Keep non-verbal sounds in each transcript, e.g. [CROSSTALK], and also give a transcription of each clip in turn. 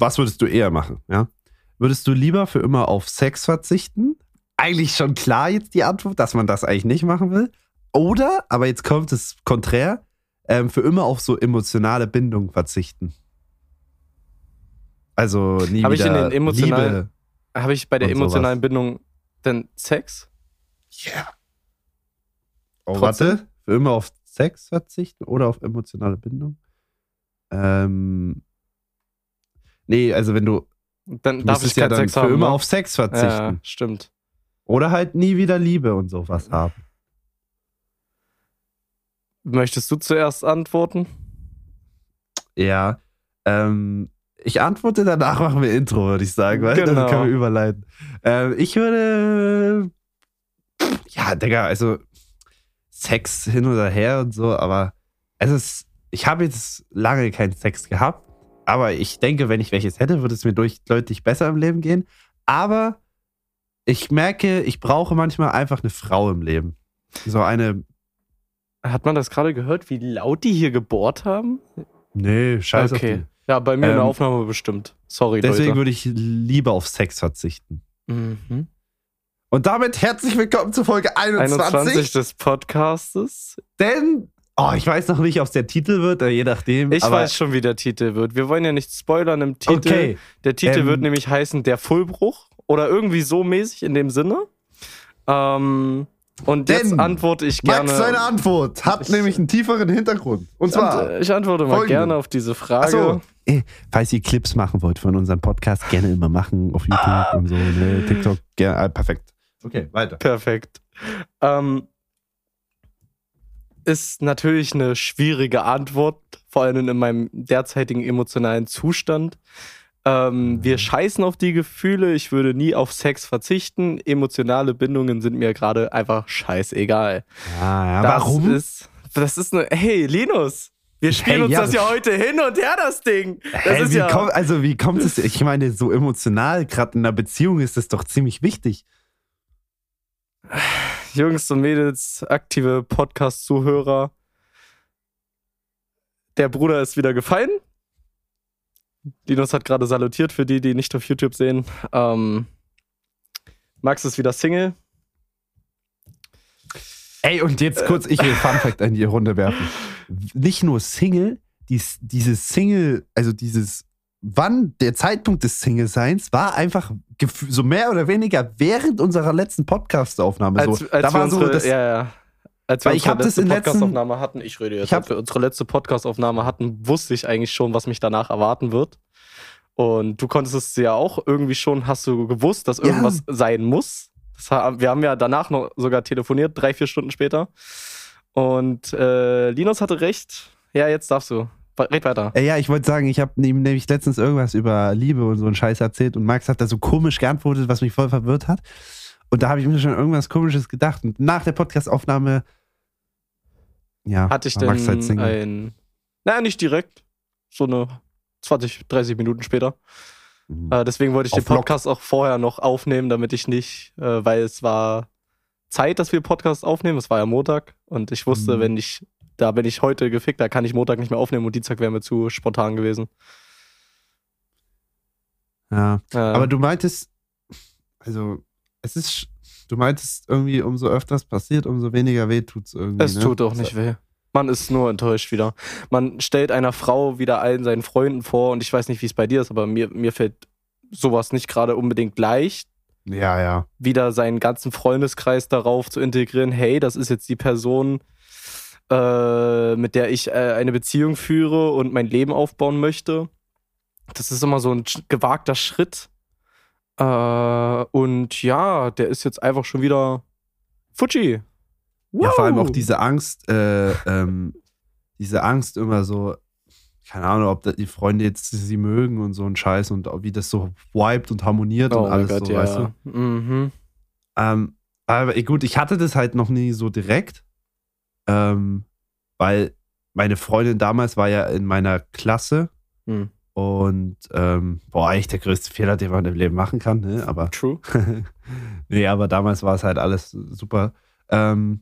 was würdest du eher machen, ja? Würdest du lieber für immer auf Sex verzichten? Eigentlich schon klar jetzt die Antwort, dass man das eigentlich nicht machen will. Oder, aber jetzt kommt es konträr, ähm, für immer auf so emotionale Bindung verzichten. Also nie Hab ich wieder in den emotionalen- Liebe. Habe ich bei der Und sowas. emotionalen Bindung denn Sex? Yeah. Oh, Trotzdem? warte. Für immer auf Sex verzichten oder auf emotionale Bindung? Ähm. Nee, also wenn du, Dann du darf ich ja dann Sex für haben. immer ne? auf Sex verzichten. Ja, stimmt. Oder halt nie wieder Liebe und sowas haben. Möchtest du zuerst antworten? Ja. Ähm, ich antworte danach, machen wir Intro, würde ich sagen, weil Genau. das kann man überleiten. Ähm, ich würde. Ja, Digga, also Sex hin oder her und so, aber es ist. Ich habe jetzt lange keinen Sex gehabt, aber ich denke, wenn ich welches hätte, würde es mir durch, deutlich besser im Leben gehen. Aber ich merke, ich brauche manchmal einfach eine Frau im Leben. So eine. Hat man das gerade gehört, wie laut die hier gebohrt haben? Nee, scheiße. okay. Ja, bei mir in der Ähm, Aufnahme bestimmt. Sorry, Deswegen Leute. würde ich lieber auf Sex verzichten. Mhm. Und damit herzlich willkommen zu Folge 21. 21 des Podcastes. Denn, oh, ich weiß noch nicht, ob es der Titel wird, oder je nachdem. Ich weiß schon, wie der Titel wird. Wir wollen ja nicht spoilern im Titel. Okay, Der Titel Ähm, wird nämlich heißen Der Fullbruch oder irgendwie so mäßig in dem Sinne. Ähm, und jetzt Denn antworte ich gerne. Max, seine Antwort hat Ich- nämlich einen tieferen Hintergrund. Und zwar, ich antworte mal folgende. gerne auf diese Frage. Achso, eh, falls ihr Clips machen wollt von unserem Podcast, gerne immer machen auf YouTube und so, ne, TikTok, gerne, ah, perfekt. Okay, weiter. Perfekt. Ähm, ist natürlich eine schwierige Antwort, vor allem in meinem derzeitigen emotionalen Zustand. Ähm, wir scheißen auf die Gefühle. Ich würde nie auf Sex verzichten. Emotionale Bindungen sind mir gerade einfach scheißegal. Ah, ja, das warum? Ist, das ist eine. Hey, Linus! Wir spielen Hey, uns ja. das ja heute hin und her, das Ding. Das ist wie ja. kommt, also wie kommt es? Ich meine, so emotional, gerade in einer Beziehung ist das doch ziemlich wichtig. Jungs und Mädels, aktive Podcast-Zuhörer. Der Bruder ist wieder gefallen. Linus hat gerade salutiert für die, die nicht auf YouTube sehen. Ähm, Max ist wieder Single. Ey, und jetzt kurz, ich will [LAUGHS] Fun Fact in die Runde werfen. Nicht nur Single, dies, dieses Single, also dieses, wann der Zeitpunkt des Single-Seins war einfach so mehr oder weniger während unserer letzten Podcast-Aufnahme. Als, so. als da wir war so unsere, das, ja, ja. Als wir unsere letzte Podcastaufnahme hatten, ich rede jetzt, Ich hab- als wir unsere letzte Podcastaufnahme hatten, wusste ich eigentlich schon, was mich danach erwarten wird. Und du konntest es ja auch irgendwie schon, hast du gewusst, dass Ja. irgendwas sein muss. Das, ha- wir haben ja danach noch sogar telefoniert, drei, vier Stunden später. Und äh, Linus hatte recht. Ja, jetzt darfst du. Red weiter. Äh, ja, ich wollte sagen, ich habe ihm nämlich letztens irgendwas über Liebe und so einen Scheiß erzählt und Max hat da so komisch geantwortet, was mich voll verwirrt hat. Und da habe ich mir schon irgendwas Komisches gedacht. Und nach der Podcastaufnahme, ja, Hatte ich war Max halt Single. ein. Naja, nicht direkt. So eine 20, 30 Minuten später. Mhm. Äh, deswegen wollte ich Auf den Podcast auch vorher noch aufnehmen, damit ich nicht, äh, weil es war Zeit, dass wir Podcast aufnehmen. Es war ja Montag und ich wusste, Mhm. wenn ich, da bin ich heute gefickt, da kann ich Montag nicht mehr aufnehmen und Dienstag wäre mir zu spontan gewesen. Ja. Äh, Aber du meintest, also, es ist, du meintest irgendwie, umso öfters passiert, umso weniger weh tut's irgendwie. es ne? tut auch nicht weh. Man ist nur enttäuscht wieder. Man stellt einer Frau wieder allen seinen Freunden vor und ich weiß nicht, wie es bei dir ist, aber mir, mir fällt sowas nicht gerade unbedingt leicht, Ja, ja. wieder seinen ganzen Freundeskreis darauf zu integrieren, hey, das ist jetzt die Person, äh, mit der ich äh, eine Beziehung führe und mein Leben aufbauen möchte. Das ist immer so ein gewagter Schritt. Äh, und ja, der ist jetzt einfach schon wieder Fuji. Ja, vor allem auch diese Angst, äh, ähm, diese Angst immer so, keine Ahnung, ob die Freunde jetzt sie mögen und so ein Scheiß und wie das so vibet und harmoniert Oh und alles Gott, so, ja. weißt du? Mhm. Ähm, aber gut, ich hatte das halt noch nie so direkt, ähm, weil meine Freundin damals war ja in meiner Klasse Hm. und ähm, boah, eigentlich der größte Fehler, den man im Leben machen kann, ne? Aber True. [LAUGHS] nee, aber damals war es halt alles super. Ähm,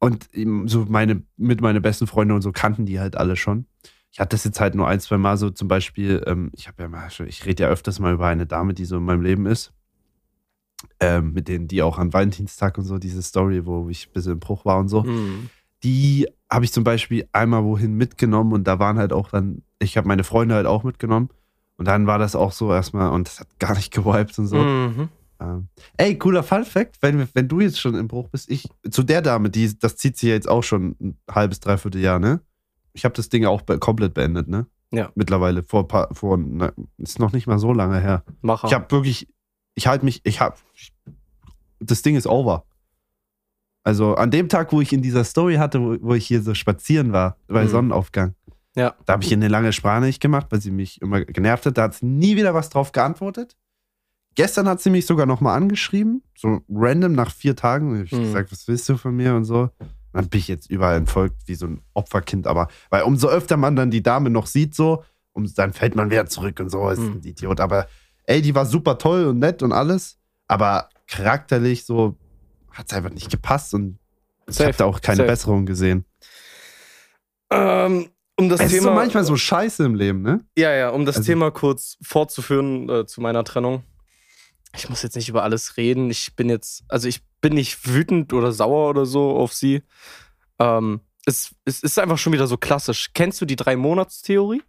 und so meine, mit meine besten Freunde und so kannten die halt alle schon. ich hatte das jetzt halt nur ein, zwei Mal so zum Beispiel, ähm, ich habe ja mal, ich rede ja öfters mal über eine Dame, die so in meinem Leben ist. Ähm, mit denen, die auch an Valentinstag und so, diese Story, wo ich ein bisschen im Bruch war und so. Hm. Die habe ich zum Beispiel einmal wohin mitgenommen und da waren halt auch dann, ich habe meine Freunde halt auch mitgenommen. Und dann war das auch so erstmal und das hat gar nicht [LAUGHS] gewiped und so. Mhm. Ähm, ey, cooler Fun Fact, wenn, wenn du jetzt schon im Bruch bist, ich, zu der Dame, die, das zieht sie jetzt auch schon ein halbes, dreiviertel Jahr, ne? Ich habe das Ding auch be komplett beendet, ne? Ja. Mittlerweile, vor, ein paar, vor ne, ist noch nicht mal so lange her. Macher. Ich habe wirklich, ich halte mich, ich habe, das Ding ist over. Also an dem Tag, wo ich in dieser Story hatte, wo, wo ich hier so spazieren war, bei Mhm. Sonnenaufgang, Ja. da habe ich eine lange Sprachnachricht gemacht, weil sie mich immer genervt hat. Da hat sie nie wieder was drauf geantwortet. Gestern hat sie mich sogar nochmal angeschrieben, so random nach vier Tagen. Hab ich Mhm. gesagt, was willst du von mir und so. Dann bin ich jetzt überall entfolgt wie so ein Opferkind. Aber weil umso öfter man dann die Dame noch sieht, so, um, dann fällt man wieder zurück und so, ist Mhm. ein Idiot. Aber ey, die war super toll und nett und alles. Aber charakterlich so hat es einfach nicht gepasst und ich habe da auch keine safe. Besserung gesehen. Ähm, um das Es ist Thema. so manchmal so scheiße im Leben, ne? Ja, ja, um das Also- Thema kurz fortzuführen äh, zu meiner Trennung. Ich muss jetzt nicht über alles reden. Ich bin jetzt, also ich bin nicht wütend oder sauer oder so auf sie. Ähm, es, es ist einfach schon wieder so klassisch. Kennst du die Drei-Monats-Theorie?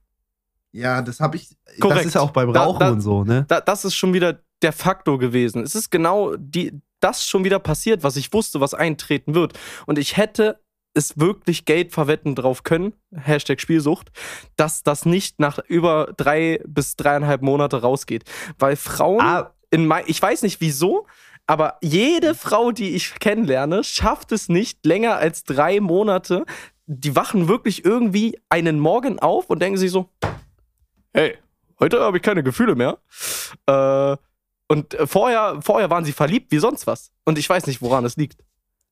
Ja, das habe ich. Korrekt. Das ist ja auch beim Da- Rauchen da- und so, ne? Da, das ist schon wieder der Faktor gewesen. Es ist genau die, das schon wieder passiert, was ich wusste, was eintreten wird. Und ich hätte es wirklich Geld verwetten drauf können, Hashtag Spielsucht, dass das nicht nach über drei bis dreieinhalb Monate rausgeht. Weil Frauen Ah, in mein, ich weiß nicht wieso, aber jede Frau, die ich kennenlerne, schafft es nicht länger als drei Monate. Die wachen wirklich irgendwie einen Morgen auf und denken sich so, hey, heute habe ich keine Gefühle mehr. Äh, und vorher, vorher waren sie verliebt wie sonst was. Und ich weiß nicht, woran es liegt.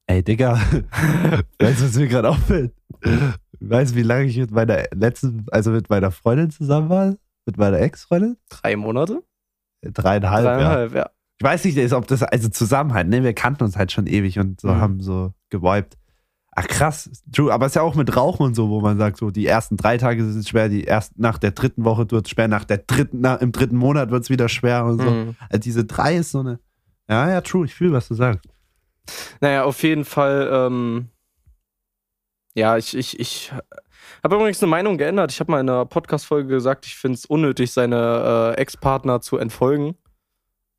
ey, Digga. [LAUGHS] weißt du, was mir gerade auffällt? Weißt du, wie lange ich mit meiner letzten, also mit meiner Freundin zusammen war? Mit meiner Ex-Freundin? Drei Monate? Dreieinhalb, ja. Dreieinhalb, ja. Ich weiß nicht, ob das, also zusammen halt, ne? Wir kannten uns halt schon ewig und so Mhm. haben so gewiped. Ach krass, true, aber es ist ja auch mit Rauchen und so, wo man sagt, so die ersten drei Tage sind schwer, die ersten nach der dritten Woche wird es schwer, nach der dritten, nach, im dritten Monat wird es wieder schwer und so. Mhm. Also diese drei ist so eine. Ja, ja, true, ich fühle, was du sagst. Naja, auf jeden Fall, ähm, ja, ich, ich, ich habe übrigens eine Meinung geändert. Ich habe mal in einer Podcast-Folge gesagt, ich finde es unnötig, seine äh, Ex-Partner zu entfolgen.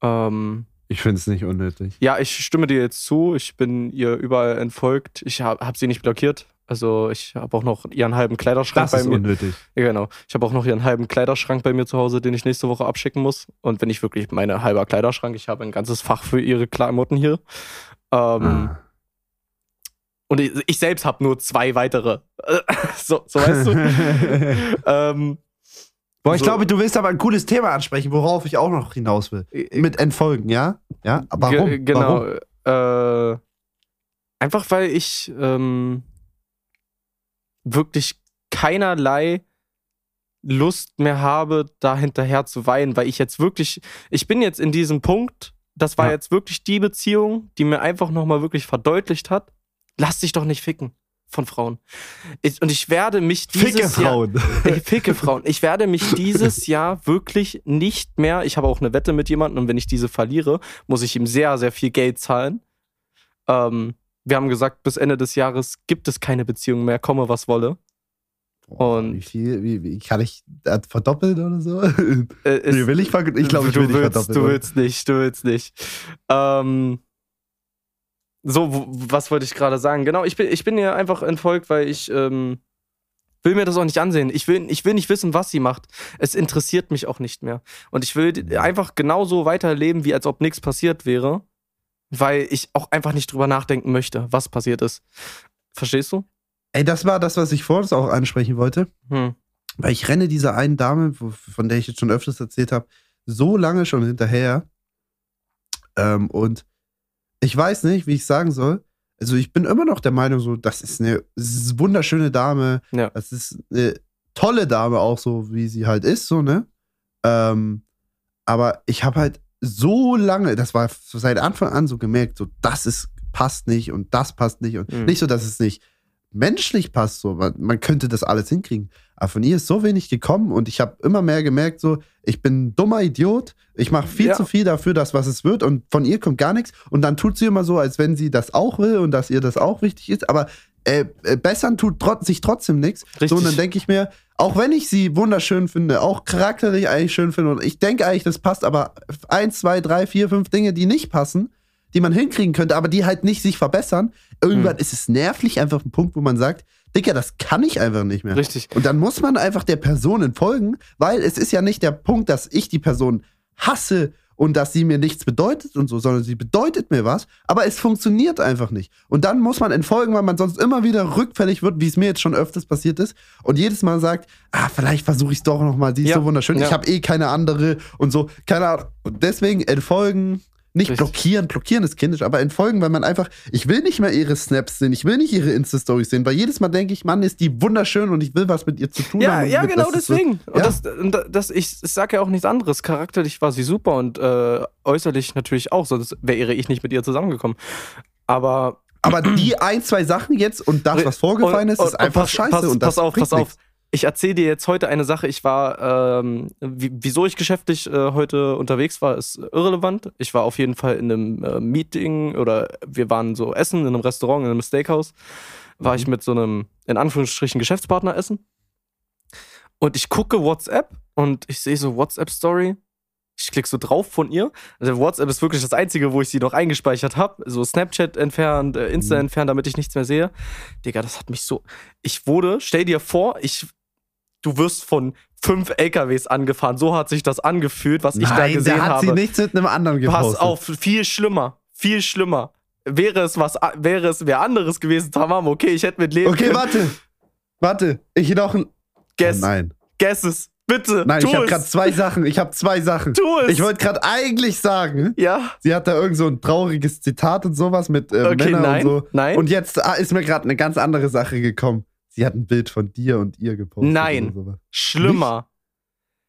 Ähm, Ich finde es nicht unnötig. ja, ich stimme dir jetzt zu. Ich bin ihr überall entfolgt. Ich habe hab sie nicht blockiert. Also ich habe auch noch ihren halben Kleiderschrank Das bei ist mir. unnötig. Ja, genau. Ich habe auch noch ihren halben Kleiderschrank bei mir zu Hause, den ich nächste Woche abschicken muss. Und wenn ich wirklich meine halber Kleiderschrank, ich habe ein ganzes Fach für ihre Klamotten hier. Ähm, Ah. Und ich, ich selbst habe nur zwei weitere. [LAUGHS] so, so weißt du. [LAUGHS] ähm, Boah, ich So. glaube, du willst aber ein cooles Thema ansprechen, worauf ich auch noch hinaus will. Mit Entfolgen, ja? Ja, aber warum? ge- genau. Warum? Äh, einfach weil ich ähm, wirklich keinerlei Lust mehr habe, da hinterher zu weinen, weil ich jetzt wirklich, ich bin jetzt in diesem Punkt, das war Ja. jetzt wirklich die Beziehung, die mir einfach nochmal wirklich verdeutlicht hat, lass dich doch nicht ficken von Frauen. Ich, und ich werde mich dieses Ficke Jahr, Frauen. [LAUGHS] Ey, Ficke Frauen. Ich werde mich dieses [LAUGHS] Jahr wirklich nicht mehr. Ich habe auch eine Wette mit jemandem und wenn ich diese verliere, muss ich ihm sehr, sehr viel Geld zahlen. Ähm, wir haben gesagt, bis Ende des Jahres gibt es keine Beziehung mehr, komme was wolle. Und- wie viel, wie, wie kann ich das verdoppeln oder so? Äh, es- Wie will ich ich glaube, ich du will nicht willst, verdoppeln. Du willst nicht, du willst nicht. Ähm, so, was wollte ich gerade sagen? Genau, ich bin, ich bin ihr einfach entfolgt, weil ich ähm, will mir das auch nicht ansehen. Ich will, ich will nicht wissen, was sie macht. Es interessiert mich auch nicht mehr. Und ich will einfach genauso weiterleben, wie als ob nichts passiert wäre, weil ich auch einfach nicht drüber nachdenken möchte, was passiert ist. Verstehst du? Ey, das war das, was ich vorhin auch ansprechen wollte. Hm. Weil ich renne dieser einen Dame, von der ich jetzt schon öfters erzählt habe, so lange schon hinterher. Ähm, und ich weiß nicht, wie ich sagen soll. Also ich bin immer noch der Meinung, so, das ist eine wunderschöne Dame. Ja. Das ist eine tolle Dame, auch so, wie sie halt ist, so, ne? Ähm, aber ich habe halt so lange, das war seit Anfang an so gemerkt, so, das ist, passt nicht und das passt nicht. Und Mhm. nicht so, dass es nicht menschlich passt, so. Man, man könnte das alles hinkriegen. Aber von ihr ist so wenig gekommen und ich habe immer mehr gemerkt, so, ich bin ein dummer Idiot. Ich mache viel Ja. zu viel dafür, dass was es wird und von ihr kommt gar nichts. Und dann tut sie immer so, als wenn sie das auch will und dass ihr das auch wichtig ist. Aber äh, äh, bessern tut trot sich trotzdem nichts. So, und dann denke ich mir, auch wenn ich sie wunderschön finde, auch charakterlich eigentlich schön finde und ich denke eigentlich, das passt, aber eins, zwei, drei, vier, fünf Dinge, die nicht passen, die man hinkriegen könnte, aber die halt nicht sich verbessern, irgendwann Hm. ist es nervlich einfach ein Punkt, wo man sagt, Digga, das kann ich einfach nicht mehr. Richtig. Und dann muss man einfach der Person entfolgen, weil es ist ja nicht der Punkt, dass ich die Person hasse und dass sie mir nichts bedeutet und so, sondern sie bedeutet mir was, aber es funktioniert einfach nicht. Und dann muss man entfolgen, weil man sonst immer wieder rückfällig wird, wie es mir jetzt schon öfters passiert ist und jedes Mal sagt, ah, vielleicht versuche ich es doch noch mal, sie ist Ja, so wunderschön, ja. ich habe eh keine andere und so, keine Ahnung. Und deswegen entfolgen, nicht Richtig. blockieren, blockieren ist kindisch, aber entfolgen, weil man einfach, ich will nicht mehr ihre Snaps sehen, ich will nicht ihre Insta-Stories sehen, weil jedes Mal denke ich, Mann, ist die wunderschön und ich will was mit ihr zu tun Ja, haben. und ja, genau ist so- deswegen. Und Ja. das, und das, ich, ich sag ja auch nichts anderes. Charakterlich war sie super und äh, äußerlich natürlich auch, sonst wäre ich nicht mit ihr zusammengekommen. Aber Aber die ein, zwei Sachen jetzt und das, was vorgefallen ist, ist einfach pass, scheiße. Pass, und das pass auf, pass auf. nichts. Ich erzähle dir jetzt heute eine Sache. Ich war, ähm, wie, wieso ich geschäftlich äh, heute unterwegs war, ist irrelevant. Ich war auf jeden Fall in einem äh, Meeting oder wir waren so essen in einem Restaurant, in einem Steakhouse. War Mhm. ich mit so einem, in Anführungsstrichen, Geschäftspartner essen. Und ich gucke WhatsApp und ich sehe so WhatsApp-Story. Ich klicke so drauf von ihr. Also WhatsApp ist wirklich das Einzige, wo ich sie noch eingespeichert habe. So Snapchat entfernt, äh, Insta Mhm. entfernt, damit ich nichts mehr sehe. Digga, das hat mich so. Ich wurde, stell dir vor, ich, du wirst von fünf LKWs angefahren. So hat sich das angefühlt, was ich da Nein, gesehen da hat habe. sie nichts mit einem anderen gepostet. Pass auf, viel schlimmer, viel schlimmer. Wäre es was, wäre es wer anderes gewesen, tamam, okay, ich hätte mit leben Okay, können. warte. Warte. Ich noch ein. Guess, Oh, nein. guess es, bitte. Nein, ich habe gerade zwei Sachen. Ich habe zwei Sachen. Tu es. Ich wollte gerade eigentlich sagen, ja, sie hat da irgend so ein trauriges Zitat und sowas mit äh, okay, Männern nein, und so. nein. Und jetzt ah, ist mir gerade eine ganz andere Sache gekommen. Sie hat ein Bild von dir und ihr gepostet. Nein. Schlimmer.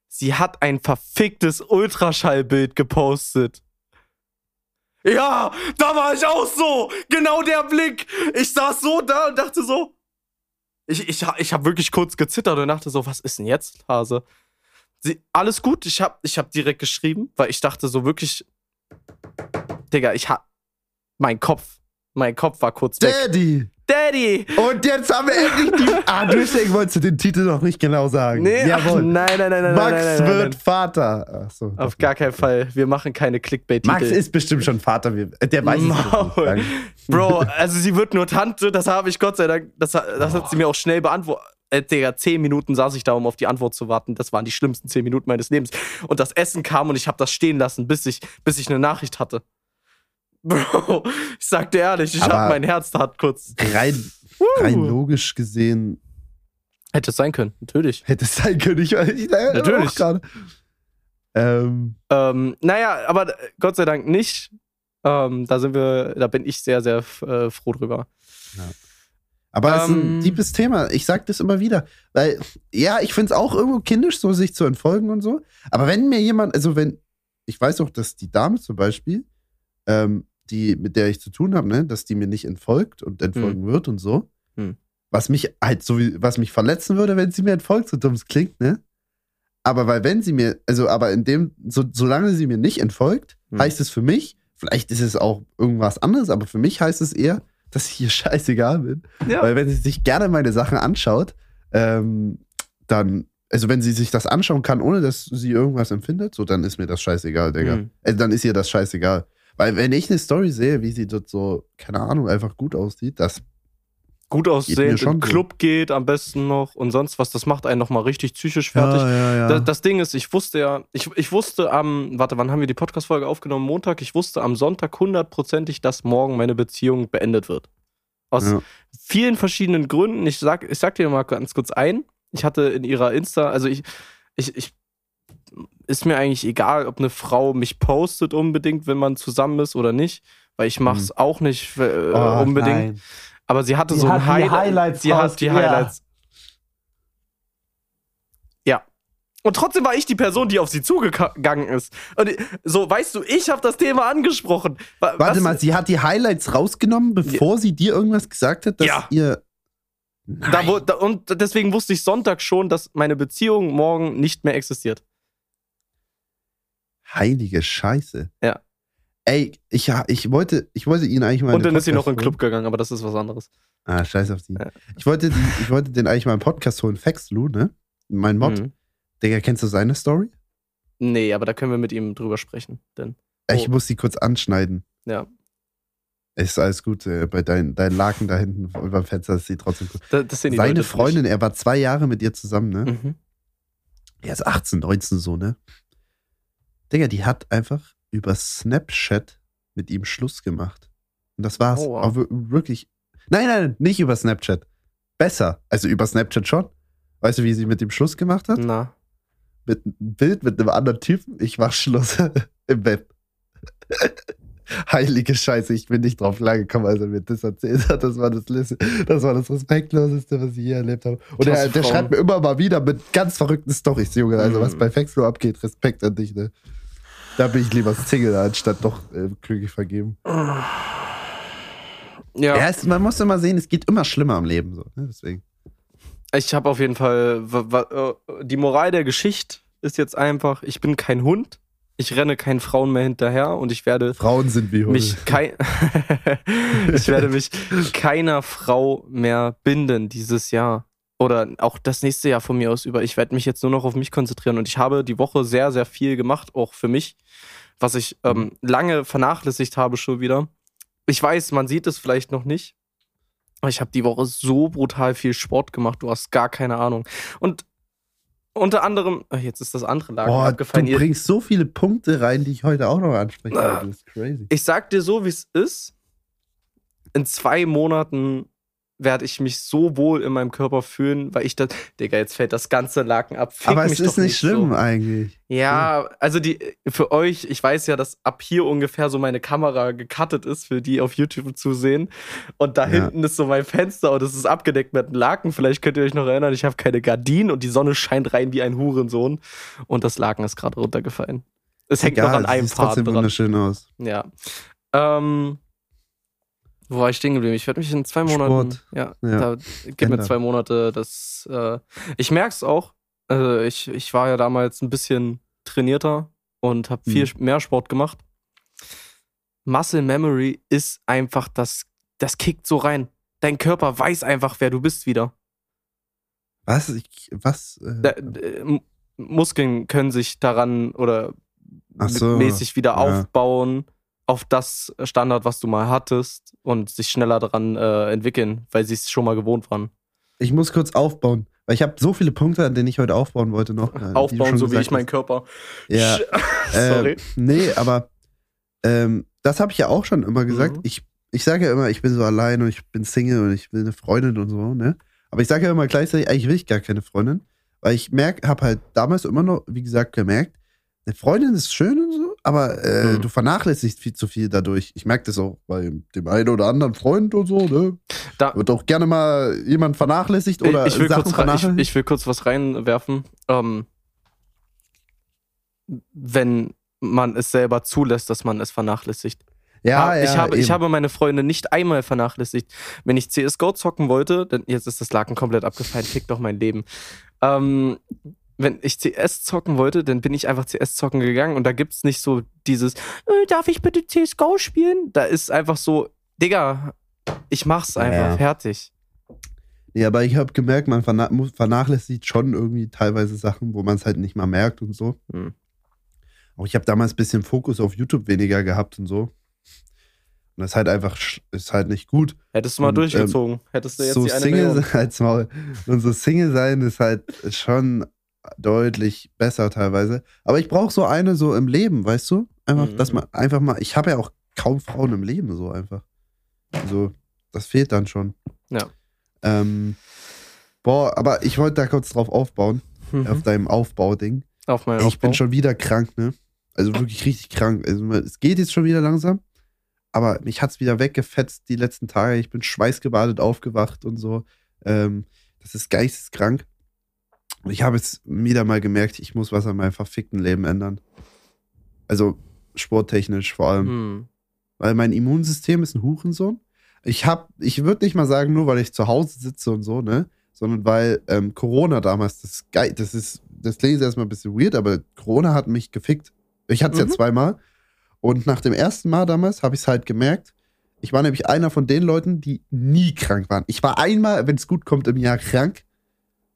Sie hat ein verficktes Ultraschallbild gepostet. Ja, da war ich auch so. Genau der Blick. Ich saß so da und dachte so. Ich, ich, ich habe wirklich kurz gezittert und dachte so, was ist denn jetzt, Hase? Sie, alles gut, ich habe ich hab direkt geschrieben, weil ich dachte so wirklich, Digga, ich hab, mein Kopf, mein Kopf war kurz weg. Daddy! Daddy! Und jetzt haben wir endlich die. [LAUGHS] Ah, deswegen wolltest du den Titel noch nicht genau sagen. Nee, ach, Jawohl. nein, nein, nein, nein, Max nein, nein, nein, wird. Vater. Ach so, Auf gar keinen Fall. Wir machen keine Clickbait-Titel. Max ist bestimmt schon Vater. Der weiß es nicht. Bro, also sie wird nur Tante, das habe ich Gott sei Dank, das, hat- das hat sie mir auch schnell beantwortet. Äh, Digga, zehn Minuten saß ich da, um auf die Antwort zu warten. Das waren die schlimmsten zehn Minuten meines Lebens. Und das Essen kam und ich habe das stehen lassen, bis ich, bis ich eine Nachricht hatte. Bro, ich sag dir ehrlich, ich Aber- habe mein Herz tat kurz. Rein, rein logisch gesehen Hätte es sein können, natürlich. hätte es sein können. Ich, ich, Natürlich. auch gerade. Ähm, Ähm, naja, aber Gott sei Dank nicht. Ähm, da sind wir, da bin ich sehr, sehr äh, froh drüber. aber es ist ein Ähm. tiefes Thema. Ich sag das immer wieder. Weil, ja, ich finde es auch irgendwo kindisch, so sich zu entfolgen und so. Aber wenn mir jemand, also wenn, ich weiß auch, dass die Dame zum Beispiel, ähm, die, mit der ich zu tun habe, ne, dass die mir nicht entfolgt und entfolgen wird und so. Hm. Was mich halt so wie, was mich verletzen würde, wenn sie mir entfolgt, so dumm es klingt, ne? Aber weil wenn sie mir, also aber in dem, so, solange sie mir nicht entfolgt, Hm. heißt es für mich, vielleicht ist es auch irgendwas anderes, aber für mich heißt es eher, dass ich ihr [LAUGHS] scheißegal bin. Ja. Weil wenn sie sich gerne meine Sachen anschaut, ähm, dann, also wenn sie sich das anschauen kann, ohne dass sie irgendwas empfindet, so dann ist mir das scheißegal, Digga. Mhm. Also dann ist ihr das scheißegal. Weil wenn ich eine Story sehe, wie sie dort so, keine Ahnung, einfach gut aussieht, das gut aussehend, schon im so. Club geht am besten noch und sonst was, das macht einen nochmal richtig psychisch fertig. ja, ja. Da- Das Ding ist, ich wusste ja, ich, ich wusste am, warte, wann haben wir die Podcast-Folge aufgenommen? Montag. Ich wusste am Sonntag hundertprozentig, dass morgen meine Beziehung beendet wird. Aus Ja. vielen verschiedenen Gründen. Ich sag, ich sag dir mal ganz kurz ein. Ich hatte in ihrer Insta, also ich, ich, ich, ist mir eigentlich egal, ob eine Frau mich postet unbedingt, wenn man zusammen ist oder nicht, weil ich mach's auch nicht äh, Oh, unbedingt. nein. Aber sie hatte Die so ein hat die Highlight. Highlights Sie hat die ja. Highlights. Ja. Und trotzdem war ich die Person, die auf sie zugegangen ist. Und so, weißt du, ich habe das Thema angesprochen. Wa- Warte was- mal, sie hat die Highlights rausgenommen, bevor sie dir irgendwas gesagt hat, dass Ja. ihr. Da, wo, da, und deswegen wusste ich Sonntag schon, dass meine Beziehung morgen nicht mehr existiert. Heilige Scheiße. Ja. Ey, ich, ich, wollte, ich wollte ihn eigentlich mal. Und dann ist sie noch in den Club gegangen, aber das ist was anderes. Ah, scheiß auf die. Ja. Ich, wollte die ich wollte den eigentlich mal im Podcast holen. Faxlu, ne? Mein Mod. Mhm. Digga, kennst du seine Story? Nee, aber da können wir mit ihm drüber sprechen. Denn, oh. Ich muss sie kurz anschneiden. Ja. Ist alles gut. Äh, bei deinen dein Laken da hinten über dem Fenster ist sie trotzdem gut. Das, das Seine Leute Freundin, er war zwei Jahre mit ihr zusammen, ne? Mhm. Er ist 18, 19 so, ne? Digga, die hat einfach über Snapchat mit ihm Schluss gemacht. Und das war's. Oh, wow. Aber wirklich. Nein, nein, nicht über Snapchat. Besser. Also über Snapchat schon. Weißt du, wie sie mit ihm Schluss gemacht hat? Na. Mit einem Bild mit einem anderen Typen. Ich mach Schluss [LAUGHS] im Bett. [LAUGHS] Heilige Scheiße, ich bin nicht drauf lange gekommen, als er mir das erzählt hat. Das war das, das, war das Respektloseste, was ich je erlebt habe. Und er, der schreibt mir immer mal wieder mit ganz verrückten Storys, Junge. Also, was mhm. bei Fexlo abgeht, Respekt an dich, ne? Da bin ich lieber Single, anstatt doch äh, glücklich vergeben. Ja. ja es, man muss immer sehen, es geht immer schlimmer am Leben. So, ne? Deswegen. Ich habe auf jeden Fall. Äh, die Moral der Geschichte ist jetzt einfach: Ich bin kein Hund. Ich renne keinen Frauen mehr hinterher und ich werde. Frauen sind wie Hunde. Mich kein, [LAUGHS] ich werde mich keiner Frau mehr binden dieses Jahr oder auch das nächste Jahr von mir aus über. Ich werde mich jetzt nur noch auf mich konzentrieren und ich habe die Woche sehr, sehr viel gemacht, auch für mich, was ich ähm, mhm. lange vernachlässigt habe schon wieder. Ich weiß, man sieht es vielleicht noch nicht, aber ich habe die Woche so brutal viel Sport gemacht, du hast gar keine Ahnung. Und unter anderem, ach, jetzt ist das andere Lager Boah, abgefallen. Du bringst so viele Punkte rein, die ich heute auch noch ansprechen äh, Das ist crazy. Ich sag dir so, wie es ist. In zwei Monaten werde ich mich so wohl in meinem Körper fühlen, weil ich das, Digga, jetzt fällt das ganze Laken ab. Fick Aber es ist nicht schlimm so. eigentlich. Ja, also die, für euch, ich weiß ja, dass ab hier ungefähr so meine Kamera gecuttet ist, für die auf YouTube zu sehen. Und da ja. hinten ist so mein Fenster und es ist abgedeckt mit einem Laken. Vielleicht könnt ihr euch noch erinnern, ich habe keine Gardinen und die Sonne scheint rein wie ein Hurensohn. Und das Laken ist gerade runtergefallen. Es hängt Egal, noch an einem trotzdem dran. wunderschön aus. Ja. Ähm, wo war ich stehen geblieben? Ich werde mich in zwei Monaten. Sport. Ja, ja. Da, gib mir zwei Monate. Das, äh, ich merke es auch. Also ich, ich war ja damals ein bisschen trainierter und habe viel hm. mehr Sport gemacht. Muscle Memory ist einfach das, das kickt so rein. Dein Körper weiß einfach, wer du bist wieder. Was? Ich, was? Äh, da, äh, Muskeln können sich daran oder so, mäßig wieder ja. aufbauen auf das Standard, was du mal hattest und sich schneller daran äh, entwickeln, weil sie es schon mal gewohnt waren. Ich muss kurz aufbauen, weil ich habe so viele Punkte, an denen ich heute aufbauen wollte noch. [LAUGHS] Äh, aufbauen, so wie ich meinen Körper. Ja. [LAUGHS] Sorry. Äh, nee, aber ähm, das habe ich ja auch schon immer gesagt. Mhm. Ich, ich sage ja immer, ich bin so allein und ich bin Single und ich will eine Freundin und so, ne? Aber ich sage ja immer gleichzeitig, eigentlich will ich gar keine Freundin, weil ich merke, habe halt damals immer noch, wie gesagt, gemerkt, eine Freundin ist schön und so, aber äh, mhm. du vernachlässigst viel zu viel dadurch. Ich merke das auch bei dem einen oder anderen Freund und so, ne? Da wird auch gerne mal jemand vernachlässigt oder ich will, Sachen kurz, vernachlässigt. Ich, ich, will kurz was reinwerfen. Ähm, wenn man es selber zulässt, dass man es vernachlässigt. Ja, ja, ich, habe, ich habe meine Freunde nicht einmal vernachlässigt. Wenn ich CSGO zocken wollte, denn jetzt ist das Laken komplett abgefallen, fick doch mein Leben. Ähm, wenn ich CS zocken wollte, dann bin ich einfach CS zocken gegangen und da gibt es nicht so dieses, äh, darf ich bitte CSGO spielen? Da ist einfach so, Digga, ich mach's einfach, ja. fertig. Ja, aber ich habe gemerkt, man vernachlässigt schon irgendwie teilweise Sachen, wo man es halt nicht mal merkt und so. Hm. Auch ich habe damals ein bisschen Fokus auf YouTube weniger gehabt und so. Und das ist halt einfach, ist halt nicht gut. Hättest du mal und, durchgezogen. Ähm, Hättest du jetzt so die eine Single sein, [LAUGHS] Und so Single sein ist halt schon deutlich besser teilweise. Aber ich brauche so eine so im Leben, weißt du? Einfach, mhm. dass man einfach mal, ich habe ja auch kaum Frauen im Leben so einfach. Also, das fehlt dann schon. Ja. Ähm, boah, aber ich wollte da kurz drauf aufbauen. Mhm. Auf deinem Aufbauding. Auf meinem Ich Aufbau. bin schon wieder krank, ne? Also wirklich richtig krank. Also, es geht jetzt schon wieder langsam. Aber mich hat es wieder weggefetzt die letzten Tage. Ich bin schweißgebadet aufgewacht und so. Ähm, das ist geisteskrank. Ich habe jetzt wieder mal gemerkt, ich muss was an meinem verfickten Leben ändern. Also sporttechnisch vor allem. Hm. Weil mein Immunsystem ist ein Hurensohn. Ich hab, ich würde nicht mal sagen, nur weil ich zu Hause sitze und so, ne? Sondern weil ähm, Corona damals, das ist geil, das ist, das klingt jetzt erstmal ein bisschen weird, aber Corona hat mich gefickt. Ich hatte es Mhm. ja zweimal. Und nach dem ersten Mal damals habe ich es halt gemerkt. Ich war nämlich einer von den Leuten, die nie krank waren. Ich war einmal, wenn es gut kommt, im Jahr krank.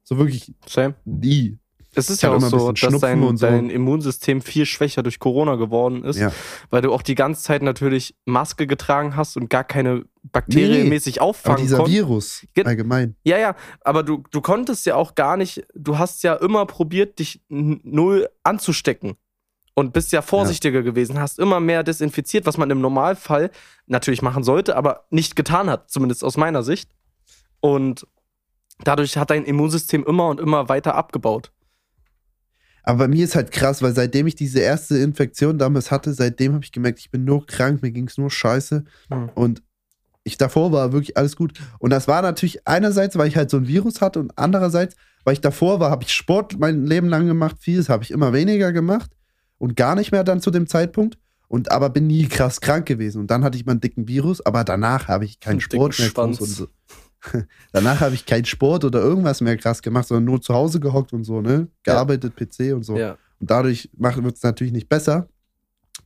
So wirklich Same. nie. Es ist ja auch so, dass dein, so. dein Immunsystem viel schwächer durch Corona geworden ist, Ja. weil du auch die ganze Zeit natürlich Maske getragen hast und gar keine bakterienmäßig Aber auffangen dieser konntest. Virus Ge- allgemein. Ja, ja, aber du, du konntest ja auch gar nicht, du hast ja immer probiert, dich null anzustecken. Und bist ja vorsichtiger gewesen, hast immer mehr desinfiziert, was man im Normalfall natürlich machen sollte, aber nicht getan hat, zumindest aus meiner Sicht. Und dadurch hat dein Immunsystem immer und immer weiter abgebaut. Aber bei mir ist halt krass, weil seitdem ich diese erste Infektion damals hatte, seitdem habe ich gemerkt, ich bin nur krank, mir ging es nur scheiße. Mhm. Und ich davor war wirklich alles gut. Und das war natürlich einerseits, weil ich halt so ein Virus hatte und andererseits, weil ich davor war, habe ich Sport mein Leben lang gemacht, vieles habe ich immer weniger gemacht und gar nicht mehr dann zu dem Zeitpunkt. Und aber bin nie krass krank gewesen. Und dann hatte ich mal einen dicken Virus, aber danach habe ich keinen Einen Sport mehr Schwanz. und so. [LAUGHS] danach habe ich keinen Sport oder irgendwas mehr krass gemacht, sondern nur zu Hause gehockt und so, ne? Gearbeitet, PC und so. Ja. Und dadurch wird es natürlich nicht besser.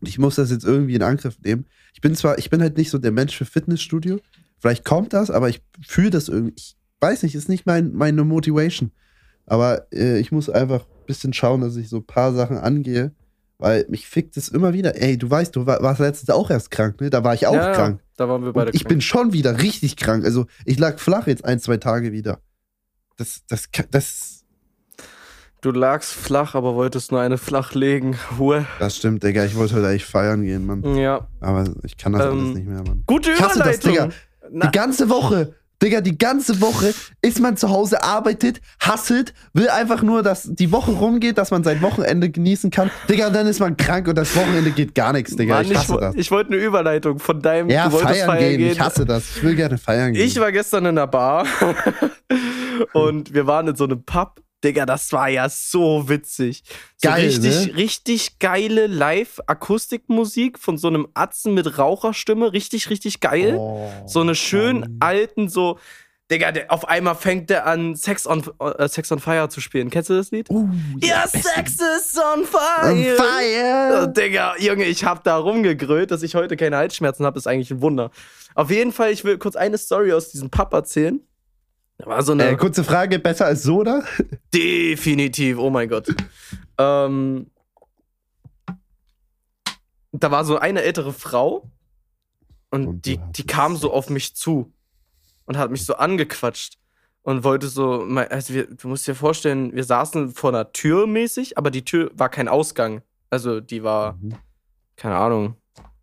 Ich muss das jetzt irgendwie in Angriff nehmen. Ich bin zwar, ich bin halt nicht so der Mensch für Fitnessstudio. Vielleicht kommt das, aber ich fühle das irgendwie. Ich weiß nicht, ist nicht mein, meine Motivation. Aber äh, ich muss einfach ein bisschen schauen, dass ich so ein paar Sachen angehe, weil mich fickt es immer wieder. Ey, du weißt, du war, warst letztens auch erst krank, ne? Da war ich auch ja, krank. Da waren wir beide Und ich bin schon wieder richtig krank. Also ich lag flach jetzt ein, zwei Tage wieder. Das, das, das, Du lagst flach, aber wolltest nur eine flach legen. [LAUGHS] Ruhe. das stimmt, Digga. Ich wollte heute eigentlich feiern gehen, Mann. Ja. Aber ich kann das Ähm, alles nicht mehr, Mann. Gute Ich hasse das, Überleitung. Digga. Na, Die ganze Woche, Digga, die ganze Woche ist man zu Hause, arbeitet, hasselt, will einfach nur, dass die Woche rumgeht, dass man sein Wochenende genießen kann. Digga, und dann ist man krank und das Wochenende geht gar nichts, Digga. Mann, ich hasse wo- das. ich wollte eine Überleitung von deinem. Ja, du wolltest feiern, gehen. Ich hasse das. Ich will gerne feiern gehen. Ich war gestern in der Bar [LAUGHS] und wir waren in so einem Pub. Digga, das war ja so witzig. So Geil, richtig, ne? richtig geile Live-Akustikmusik von so einem Atzen mit Raucherstimme. Richtig, richtig geil. Oh, so eine schön Mann. alten, so. Digga, der, auf einmal fängt der an, Sex on, äh, Sex on Fire zu spielen. Kennst du das Lied? Uh, Ja, Sex is on fire. On Oh, fire. Digga, Junge, ich hab da rumgegrölt, dass ich heute keine Halsschmerzen habe, ist eigentlich ein Wunder. Auf jeden Fall, ich will kurz eine Story aus diesem Pub erzählen. War so eine. Äh, kurze Frage, besser als Soda? [LAUGHS] Definitiv, oh mein Gott. ähm, da war so eine ältere Frau und, Und die, die kam so auf mich zu und hat mich so angequatscht und wollte so, also wir, du musst dir vorstellen, wir saßen vor einer Tür mäßig, aber die Tür war kein Ausgang. Also die war, Mhm. keine Ahnung,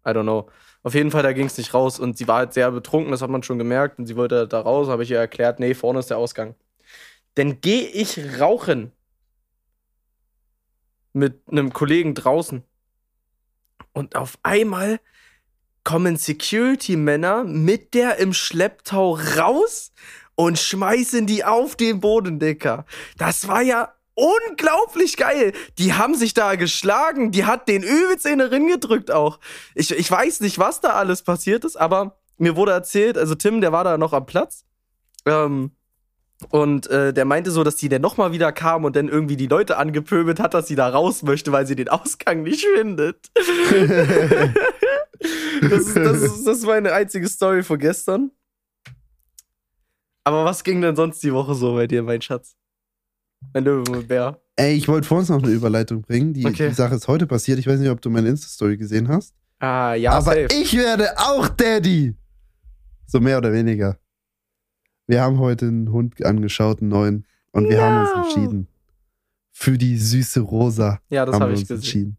I don't know. Auf jeden Fall, da ging es nicht raus und sie war halt sehr betrunken, das hat man schon gemerkt und sie wollte da raus, habe ich ihr erklärt, nee, vorne ist der Ausgang. Dann gehe ich rauchen mit einem Kollegen draußen und auf einmal kommen Security-Männer mit der im Schlepptau raus und schmeißen die auf den Boden, Dicker. Das war ja unglaublich geil. Die haben sich da geschlagen. Die hat den übelst in den gedrückt auch. Ich, ich weiß nicht, was da alles passiert ist, aber mir wurde erzählt, also Tim, der war da noch am Platz. Ähm, und äh, der meinte so, dass die dann nochmal wieder kam und dann irgendwie die Leute angepöbelt hat, dass sie da raus möchte, weil sie den Ausgang nicht findet. das, [LAUGHS] das, das ist meine einzige Story von gestern. Aber was ging denn sonst die Woche so bei dir, mein Schatz? Mein Löwe und Bär. Ey, ich wollte vor uns noch eine Überleitung bringen. Die, Okay. die Sache ist heute passiert. Ich weiß nicht, ob du meine Insta-Story gesehen hast. Ah, ja, Aber safe. ich werde auch Daddy. So mehr oder weniger. Wir haben heute einen Hund angeschaut, einen neuen. Und wir haben uns No. entschieden. Für die süße Rosa ja, das habe wir ich uns gesehen. entschieden.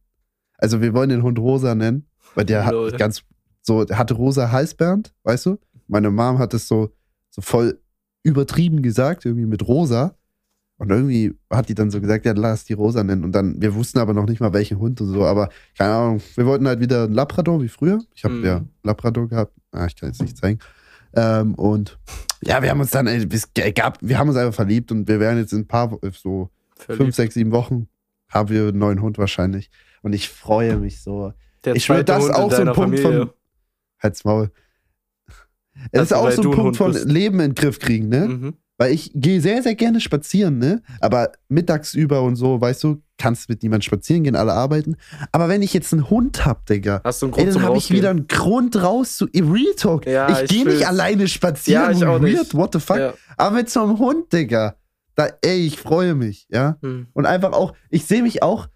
Also wir wollen den Hund Rosa nennen, weil der Lol. hat ganz so, hatte rosa Halsband, weißt du? Meine Mom hat es so, so voll übertrieben gesagt, irgendwie mit rosa. Und irgendwie hat die dann so gesagt, ja, lass die Rosa nennen. Und dann, wir wussten aber noch nicht mal, welchen Hund und so. Aber keine Ahnung, wir wollten halt wieder einen Labrador wie früher. Ich habe Mhm. ja Labrador gehabt. Ah, ich kann jetzt nicht zeigen. Ähm, und ja, wir haben uns dann, es gab, wir haben uns einfach verliebt und wir werden jetzt in ein paar, Wo- so fünf, Verliebt. sechs, sieben Wochen haben wir einen neuen Hund wahrscheinlich. Und ich freue mich so. Der ich zweite das Hund auch so ein Punkt Familie. von. Halt's Maul. Es ist auch so ein ein Punkt von. Leben in den Griff kriegen, ne? Mhm. Weil ich gehe sehr, sehr gerne spazieren, ne? Aber mittags über und so, weißt du, kannst mit niemand spazieren gehen, alle arbeiten. Aber wenn ich jetzt einen Hund hab, Digga, Hast du einen ey, Grund dann zum habe ich wieder einen Grund raus zu Real Talk. Ja, ich ich gehe nicht alleine spazieren. Ja, ich auch weird, nicht. what the fuck? Ja. Aber mit so einem Hund, Digga, da, ey, ich freue mich, ja? Hm. Und einfach auch, ich sehe mich auch,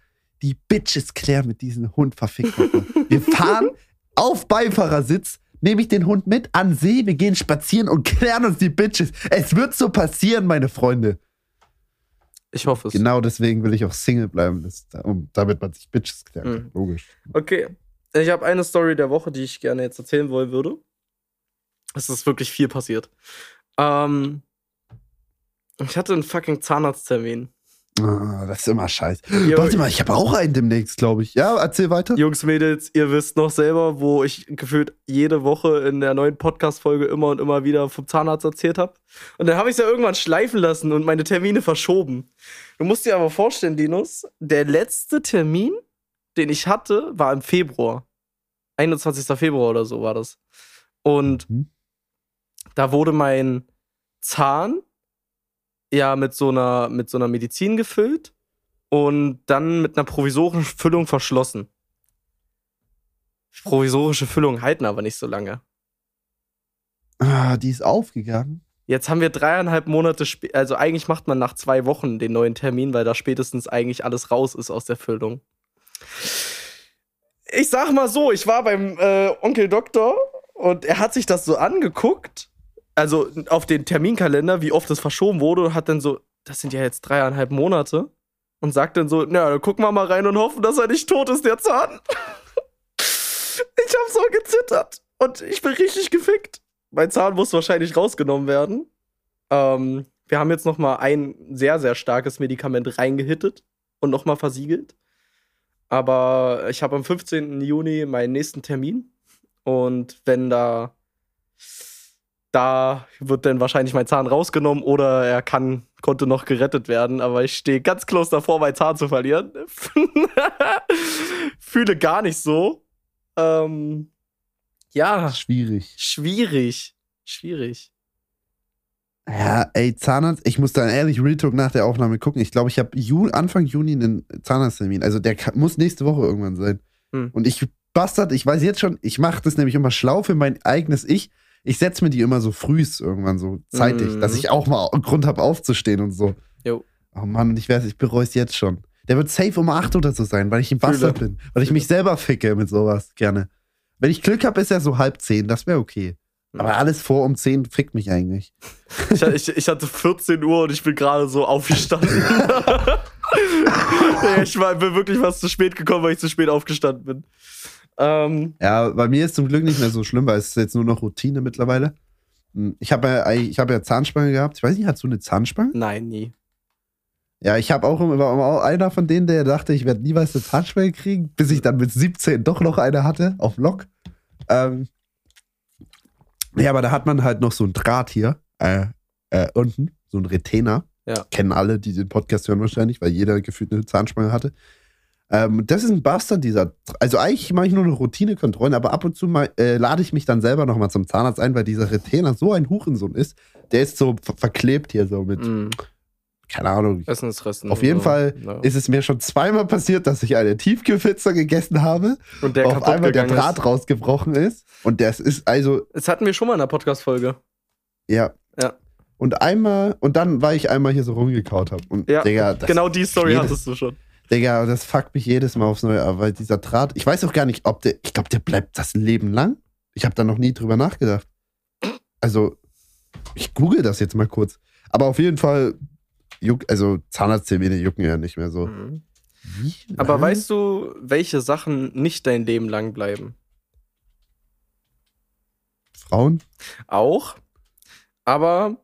die Bitches klären mit diesem Hund verfickt. Wir fahren auf Beifahrersitz, nehme ich den Hund mit an See, wir gehen spazieren und [LAUGHS] klären uns die Bitches. Es wird so passieren, meine Freunde. Ich hoffe es. Genau deswegen will ich auch Single bleiben, das, um, damit man sich Bitches klären kann. Mhm. Logisch. Okay. Ich habe eine Story der Woche, die ich gerne jetzt erzählen wollen würde. Es ist wirklich viel passiert. Ähm, ich hatte einen fucking Zahnarzttermin. Ah, das ist immer scheiße. Jo, Warte mal, ich habe auch einen demnächst, glaube ich. Ja, erzähl weiter. Jungs, Mädels, ihr wisst noch selber, wo ich gefühlt jede Woche in der neuen Podcast-Folge immer und immer wieder vom Zahnarzt erzählt habe. Und dann habe ich es ja irgendwann schleifen lassen und meine Termine verschoben. Du musst dir aber vorstellen, Linus, der letzte Termin, den ich hatte, war im Februar. 21. Februar oder so war das. Und Mhm. da wurde mein Zahn ja mit so einer, mit so einer Medizin gefüllt und dann mit einer provisorischen Füllung verschlossen. Provisorische Füllungen halten aber nicht so lange. Ah, die ist aufgegangen. Jetzt haben wir dreieinhalb Monate, also eigentlich macht man nach zwei Wochen den neuen Termin, weil da spätestens eigentlich alles raus ist aus der Füllung. Ich sag mal so, ich war beim äh, Onkel Doktor und er hat sich das so angeguckt, also auf den Terminkalender, wie oft es verschoben wurde und hat dann so, das sind ja jetzt dreieinhalb Monate und sagt dann so, na, dann gucken wir mal rein und hoffen, dass er nicht tot ist, der Zahn. [LAUGHS] ich hab so gezittert und ich bin richtig gefickt. Mein Zahn muss wahrscheinlich rausgenommen werden. Ähm, wir haben jetzt noch mal ein sehr, sehr starkes Medikament reingehittet und noch mal versiegelt. Aber ich habe am 15. Juni meinen nächsten Termin. Und wenn da. Da wird dann wahrscheinlich mein Zahn rausgenommen oder er kann, konnte noch gerettet werden. Aber ich stehe ganz close davor, meinen Zahn zu verlieren. [LAUGHS] Fühle gar nicht so. Ähm, ja, Schwierig. schwierig. Schwierig. Ja, ey, Zahnarzt, ich muss dann ehrlich Real Talk nach der Aufnahme gucken. Ich glaube, ich habe Ju Anfang Juni einen Zahnarzttermin. Also der kann, muss nächste Woche irgendwann sein. Hm. Und ich bastard, ich weiß jetzt schon, ich mache das nämlich immer schlau für mein eigenes Ich. Ich setze mir die immer so frühs irgendwann so zeitig, Mhm. dass ich auch mal Grund habe aufzustehen und so. Jo. Oh Mann, ich weiß, ich bereue es jetzt schon. Der wird safe um 8 oder so sein, weil ich ein. Bastard bin. Weil ich mich selber ficke mit sowas gerne. Wenn ich Glück habe, ist er so halb zehn, das wäre okay. Aber alles vor um 10 fickt mich eigentlich. Ich, ich, ich hatte 14 Uhr und ich bin gerade so aufgestanden. [LAUGHS] [LAUGHS] Ich war, bin wirklich was zu spät gekommen, weil ich zu spät aufgestanden bin. Ähm, Ja, bei mir ist zum Glück nicht mehr so schlimm, weil es ist jetzt nur noch Routine mittlerweile. Hm, Ich habe ja, ich hab ja Zahnspange gehabt. Ich weiß nicht, hast du eine Zahnspange? nein, nie. Ja, ich habe auch immer, einer von denen, der dachte, ich werde niemals eine Zahnspange kriegen, bis ich dann mit 17 doch noch eine hatte, auf Lock. Ähm, ja, aber da hat man halt noch so ein Draht hier, äh, äh, unten, so ein Retainer. Ja. Kennen alle, die den Podcast hören wahrscheinlich, weil jeder gefühlt eine Zahnspange hatte. Ähm, das ist ein Bastard, dieser. Also eigentlich mache ich nur eine Routinekontrollen, aber ab und zu mal äh, lade ich mich dann selber nochmal zum Zahnarzt ein, weil dieser Retainer so ein Hurensohn ist. Der ist so ver verklebt hier so mit, Mm, keine Ahnung. Essensresten. Auf jeden so. Fall Ja. ist es mir schon zweimal passiert, dass ich eine Tiefkühlpizza gegessen habe, Und der auf einmal der Draht ist. rausgebrochen ist. Und das ist also, Das hatten wir schon mal in der Podcast-Folge. ja. Ja. Und einmal, und dann, weil ich einmal hier so rumgekaut habe. Und Ja, Digga, genau die Story hattest du schon. Digga, das fuckt mich jedes Mal aufs Neue ab, weil dieser Draht, ich weiß auch gar nicht, ob der, ich glaube, der bleibt das Leben lang. Ich habe da noch nie drüber nachgedacht. Also, ich google das jetzt mal kurz. Aber auf jeden Fall, juck, also Zahnarzttermine jucken ja nicht mehr so. Mhm. Aber weißt du, welche Sachen nicht dein Leben lang bleiben? Frauen? Auch. Aber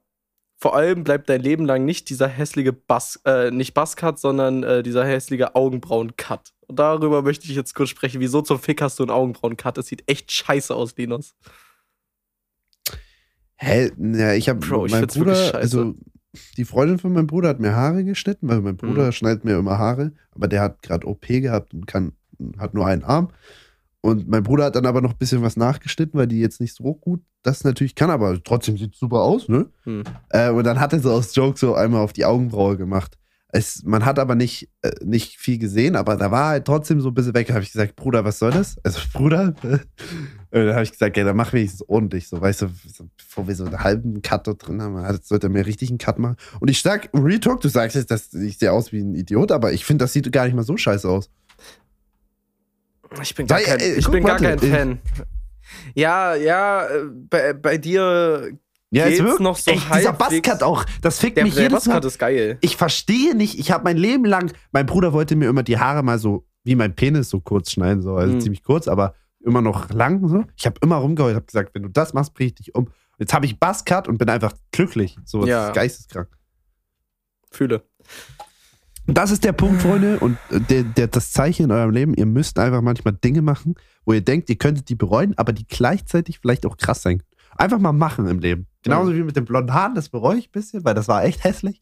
vor allem bleibt dein Leben lang nicht dieser hässliche Bass, äh, nicht Buzzcut, sondern äh, dieser hässliche Augenbrauen-Cut. Und darüber möchte ich jetzt kurz sprechen. Wieso zum Fick hast du einen Augenbrauen-Cut? Das sieht echt scheiße aus, Linus. Hä? Ja, ich habe Bro, ich mein find's wirklich Bruder, scheiße. also die Freundin von meinem Bruder hat mir Haare geschnitten, weil mein Bruder Mhm. schneidet mir immer Haare, aber der hat gerade OP gehabt und kann, hat nur einen Arm. Und mein Bruder hat dann aber noch ein bisschen was nachgeschnitten, weil die jetzt nicht so gut das natürlich kann, aber trotzdem sieht super aus, ne? Hm. Äh, und dann hat er so aus Joke so einmal auf die Augenbraue gemacht. Es, man hat aber nicht, äh, nicht viel gesehen, aber da war halt trotzdem so ein bisschen weg. Da habe ich gesagt, Bruder, was soll das? Also, [LAUGHS] Bruder. und dann habe ich gesagt, ja, dann mach wenigstens ordentlich, so, weißt du, bevor wir so einen halben Cut dort drin haben, hat- sollte er mir richtig einen Cut machen. Und ich sag, Real Talk, du sagst jetzt, dass ich sehe aus wie ein Idiot, aber ich finde, das sieht gar nicht mal so scheiße aus. Ich bin gar Sei- kein, ey, ich guck, bin gar warte, kein äh, Fan. Ja, ja, äh, bei, bei dir Ja, Geht's es wirkt noch so echt, dieser Buzzcut auch, das fickt der, mich der jedes Mal. Buzzcut ist geil. Ich verstehe nicht, ich habe mein Leben lang, mein Bruder wollte mir immer die Haare mal so, wie mein Penis so kurz schneiden, so, also Mhm. ziemlich kurz, aber immer noch lang so. Ich habe immer rumgeheult, habe gesagt, wenn du das machst, bring ich dich um. Jetzt habe ich Buzzcut und bin einfach glücklich. So, das Ja. ist geisteskrank. Fühle. Das ist der Punkt, Freunde, und äh, der, der, das Zeichen in eurem Leben, ihr müsst einfach manchmal Dinge machen, wo ihr denkt, ihr könntet die bereuen, aber die gleichzeitig vielleicht auch krass sein. Einfach mal machen im Leben. Genauso wie mit den blonden Haaren, das bereue ich ein bisschen, weil das war echt hässlich.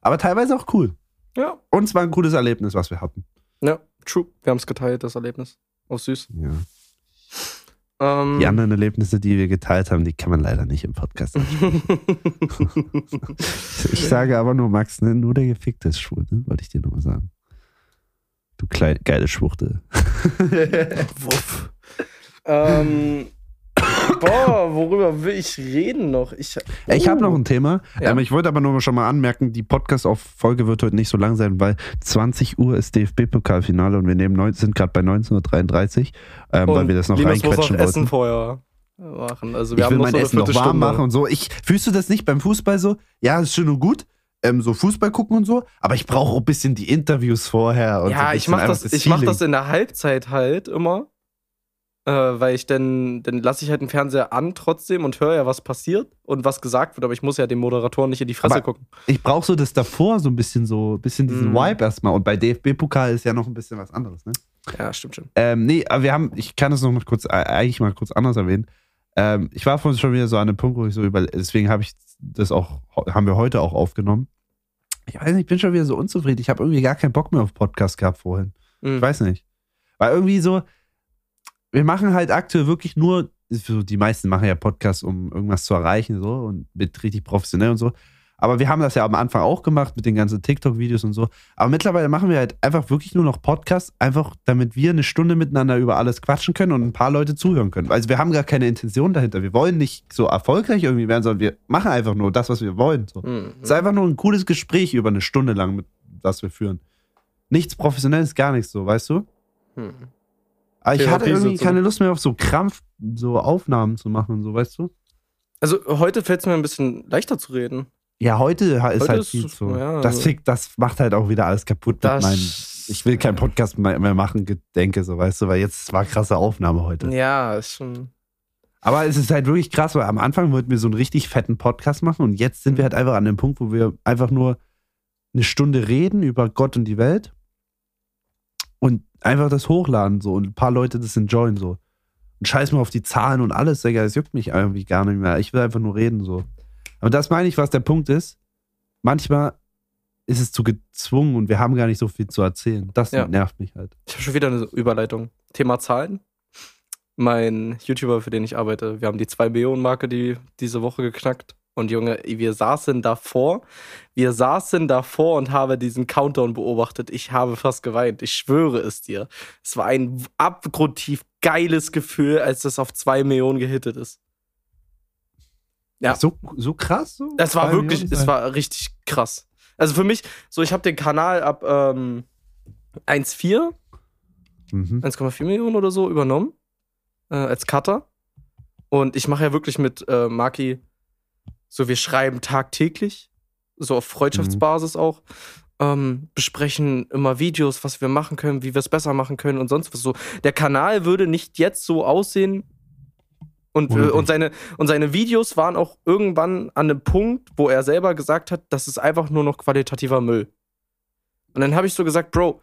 Aber teilweise auch cool. Ja, Und es war ein cooles Erlebnis, was wir hatten. ja, true. Wir haben es geteilt, das Erlebnis. Auch süß. Ja. Ähm, Die anderen Erlebnisse, die wir geteilt haben, die kann man leider nicht im Podcast. [LAUGHS] ich sage aber nur, Max, ne, nur der Gefickte ist schwul, ne? wollte ich dir nochmal sagen. Du kleine, geile Schwuchte. [LAUGHS] Wuff. ähm, boah, worüber will ich reden noch? Ich, Ey, Ich habe Oh. noch ein Thema. Ja. Ähm, ich wollte aber nur schon mal anmerken, die Podcast-Folge wird heute nicht so lang sein, weil 20 Uhr ist DFB-Pokalfinale und wir nehmen neun, sind gerade bei 19.33 ähm, weil wir das noch Linus muss auch reinquetschen Essen wollten. vorher machen. Also wir Ich haben will noch mein so Essen noch warm Viertelstunde. machen und so. Ich, fühlst du das nicht beim Fußball so? Ja, ist schön und gut. Ähm, so Fußball gucken und so, aber ich brauche auch ein bisschen die Interviews vorher. Und so Ja, ein ich bisschen mach einfach das, ich mach das in der Halbzeit halt immer. Äh, weil ich dann, dann lasse ich halt den Fernseher an trotzdem und höre ja, was passiert und was gesagt wird, aber ich muss ja dem Moderatoren nicht in die Fresse Aber- gucken. Ich brauche so das davor, so ein bisschen so, ein bisschen diesen Mhm. Vibe erstmal. Und bei DFB-Pokal ist ja noch ein bisschen was anderes, ne? Ja, stimmt schon. Ähm, nee, aber wir haben, ich kann es noch mal kurz, äh, eigentlich mal kurz anders erwähnen. Ähm, ich war vorhin schon wieder so an einem Punkt, wo ich so über, deswegen habe ich das auch, haben wir heute auch aufgenommen. Ich weiß nicht, ich bin schon wieder so unzufrieden. Ich habe irgendwie gar keinen Bock mehr auf Podcast gehabt vorhin. Ich Mhm. weiß nicht. Weil irgendwie so, wir machen halt aktuell wirklich nur, die meisten machen ja Podcasts, um irgendwas zu erreichen, so und mit richtig professionell und so. Aber wir haben das ja am Anfang auch gemacht mit den ganzen TikTok-Videos und so. Aber mittlerweile machen wir halt einfach wirklich nur noch Podcasts, einfach damit wir eine Stunde miteinander über alles quatschen können und ein paar Leute zuhören können. Also wir haben gar keine Intention dahinter. Wir wollen nicht so erfolgreich irgendwie werden, sondern wir machen einfach nur das, was wir wollen. So. Mhm. Es ist einfach nur ein cooles Gespräch über eine Stunde lang, mit, das wir führen. Nichts Professionelles, gar nichts so, weißt du? Mhm. Aber ich hatte irgendwie keine Lust mehr auf so Krampf, so Aufnahmen zu machen und so, weißt du? Also heute fällt es mir ein bisschen leichter zu reden. Ja, heute ist Heute halt ist- viel zu. ja, das, also- fickt, das macht halt auch wieder alles kaputt mit Das- meinem. Ich will keinen Podcast mehr, mehr machen, denke so, weißt du, weil jetzt war krasse Aufnahme heute. Ja, ist schon. Aber es ist halt wirklich krass, weil am Anfang wollten wir so einen richtig fetten Podcast machen und jetzt sind wir halt einfach an dem Punkt, wo wir einfach nur eine Stunde reden über Gott und die Welt und einfach das hochladen so und ein paar Leute das enjoyen so. Und scheiß mal auf die Zahlen und alles, Digga, es juckt mich irgendwie gar nicht mehr. Ich will einfach nur reden so. Aber das meine ich, was der Punkt ist. Manchmal ist es zu gezwungen und wir haben gar nicht so viel zu erzählen. Das Ja. nervt mich halt. Ich habe schon wieder eine Überleitung. Thema Zahlen. Mein YouTuber, für den ich arbeite, wir haben die 2-Millionen-Marke die, diese Woche geknackt. Und Junge, wir saßen davor, wir saßen davor und habe diesen Countdown beobachtet. Ich habe fast geweint. Ich schwöre es dir. Es war ein abgrundtief geiles Gefühl, als das auf 2 Millionen gehittet ist. Ja. So, so krass so? Das war Zwei wirklich, Millionen? es war richtig krass. Also für mich, so ich habe den Kanal ab ähm, 1,4 Mhm. 1,4 Millionen oder so übernommen äh, als Cutter. Und ich mache ja wirklich mit äh, Maki, so wir schreiben tagtäglich, so auf Freundschaftsbasis auch, ähm, besprechen immer Videos, was wir machen können, wie wir es besser machen können und sonst was so. Der Kanal würde nicht jetzt so aussehen. Und, äh, und, seine, und seine Videos waren auch irgendwann an einem Punkt, wo er selber gesagt hat, das ist einfach nur noch qualitativer Müll. Und dann habe ich so gesagt, Bro,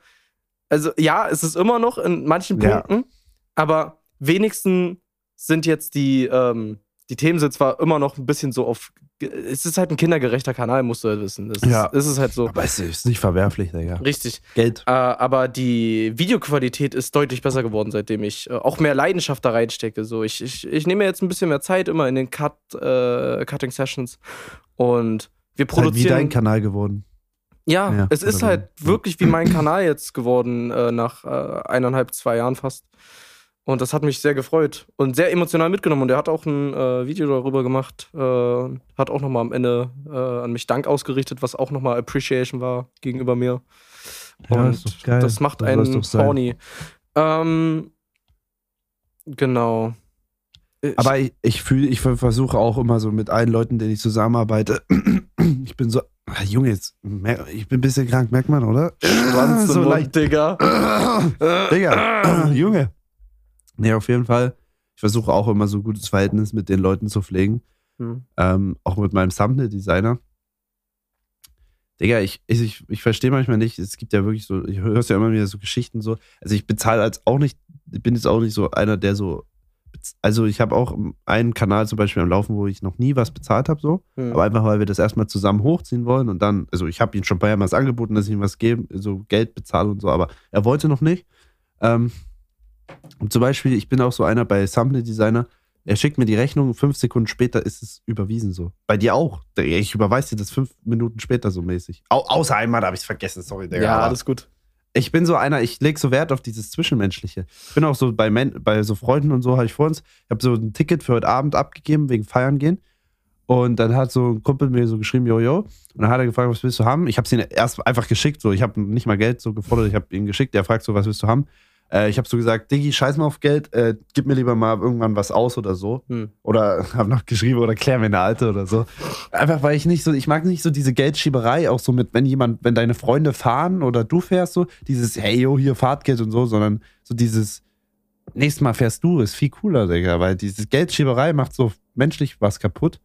also ja, es ist immer noch in manchen Ja. Punkten, aber wenigstens sind jetzt die, ähm, die Themen sind zwar immer noch ein bisschen so auf. Es ist halt ein kindergerechter Kanal, musst du halt wissen. Das Ja. ist, es ist halt so. Aber es ist nicht verwerflich, Digga. Richtig. Geld. Äh, aber die Videoqualität ist deutlich besser geworden, seitdem ich äh, auch mehr Leidenschaft da reinstecke. So, ich, ich, ich nehme jetzt ein bisschen mehr Zeit immer in den Cut, äh, Cutting Sessions und wir Ist halt wie produzieren. dein Kanal geworden. Ja, Ja, es ist halt so. wirklich wie mein Kanal jetzt geworden, äh, nach äh, eineinhalb, zwei Jahren fast. Und das hat mich sehr gefreut und sehr emotional mitgenommen. Und er hat auch ein äh, Video darüber gemacht, äh, hat auch nochmal am Ende äh, an mich Dank ausgerichtet, was auch nochmal Appreciation war gegenüber mir. Ja, und ist doch geil. das macht soll's einen horny. Ähm, genau. Ich- Aber ich, ich fühle, ich versuche auch immer so mit allen Leuten, denen ich zusammenarbeite. [CLEARS THROAT] Ich bin so, ah, Junge, jetzt, ich bin ein bisschen krank, merkt man, oder? Schwanz so leicht. Digga. [CLEARS THROAT] Digga, [CLEARS THROAT] Junge. Nee, auf jeden Fall. Ich versuche auch immer so ein gutes Verhältnis mit den Leuten zu pflegen. Hm. Ähm, auch mit meinem Thumbnail-Designer. Digga, ich, ich, ich, ich verstehe manchmal nicht, es gibt ja wirklich so, ich höre ja immer wieder so Geschichten so. Also ich bezahle als auch nicht, ich bin jetzt auch nicht so einer, der so, also ich habe auch einen Kanal zum Beispiel am Laufen, wo ich noch nie was bezahlt habe, so. Hm. Aber einfach, weil wir das erstmal zusammen hochziehen wollen und dann, also ich habe ihm schon mehrmals angeboten, dass ich ihm was gebe, so Geld bezahle und so, aber er wollte noch nicht. Ähm, und zum Beispiel, ich bin auch so einer bei Thumbnail Designer, er schickt mir die Rechnung, fünf Sekunden später ist es überwiesen so. Bei dir auch. Ich überweise dir das fünf Minuten später so mäßig. Au außer einmal habe ich es vergessen, sorry, Digga. ja, alles gut. ich bin so einer, ich lege so Wert auf dieses Zwischenmenschliche. Ich bin auch so bei, Men bei so Freunden und so, habe ich vor uns, ich habe so ein Ticket für heute Abend abgegeben, wegen Feiern gehen. Und dann hat so ein Kumpel mir so geschrieben, Jojo. Und dann hat er gefragt, was willst du haben? Ich habe es ihm erst einfach geschickt, so. Ich habe nicht mal Geld so gefordert, ich habe ihn geschickt. Er fragt so, was willst du haben? Äh, ich habe so gesagt, Diggi, scheiß mal auf Geld, äh, gib mir lieber mal irgendwann was aus oder so. Hm. Oder [LAUGHS] habe noch geschrieben, oder klär mir eine alte oder so. Einfach weil ich nicht so, ich mag nicht so diese Geldschieberei, auch so mit, wenn jemand, wenn deine Freunde fahren oder du fährst so, dieses, hey yo, hier Fahrtgeld und so, sondern so dieses, nächstes Mal fährst du, ist viel cooler, Digga, weil dieses Geldschieberei macht so menschlich was kaputt.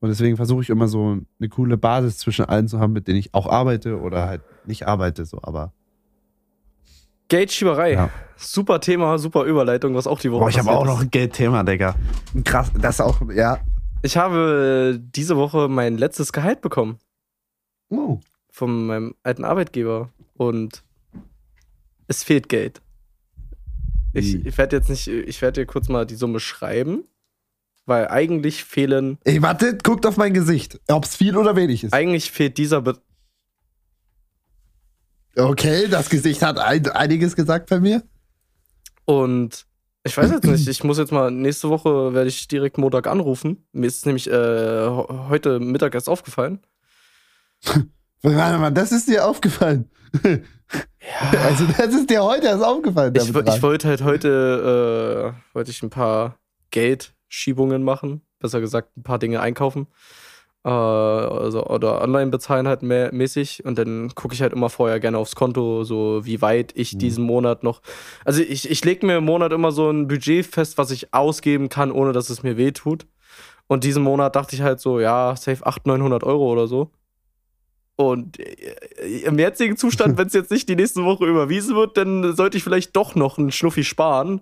Und deswegen versuche ich immer so eine coole Basis zwischen allen zu haben, mit denen ich auch arbeite oder halt nicht arbeite, so, aber. Geldschieberei. Ja. Super Thema, super Überleitung, was auch die Woche Boah, ich habe auch noch ein Geldthema, Digga. Krass, das auch, ja. Ich habe diese Woche mein letztes Gehalt bekommen Oh. von meinem alten Arbeitgeber und es fehlt Geld. Ich, ich werde jetzt nicht, ich werde dir kurz mal die Summe schreiben, weil eigentlich fehlen, Ey, warte, guckt auf mein Gesicht, ob es viel oder wenig ist. eigentlich fehlt dieser Be Okay, das Gesicht hat ein, einiges gesagt bei mir. und ich weiß jetzt nicht, ich muss jetzt mal, nächste Woche werde ich direkt Montag anrufen. Mir ist nämlich äh, heute Mittag erst aufgefallen. [LAUGHS] Warte mal, das ist dir aufgefallen. [LAUGHS] Also, das ist dir heute erst aufgefallen. Ich, ich wollte halt heute, äh, wollte ich ein paar Geldschiebungen machen, besser gesagt ein paar Dinge einkaufen. Äh, also, oder online bezahlen halt mehr, mäßig und dann gucke ich halt immer vorher gerne aufs Konto, so wie weit ich Mhm. diesen Monat noch. Also ich, ich lege mir im Monat immer so ein Budget fest, was ich ausgeben kann, ohne dass es mir weh tut. Und diesen Monat dachte ich halt so, ja, safe 800, 900 Euro oder so. Und äh, im jetzigen Zustand, wenn es jetzt nicht die nächste Woche überwiesen wird, dann sollte ich vielleicht doch noch einen Schnuffi sparen.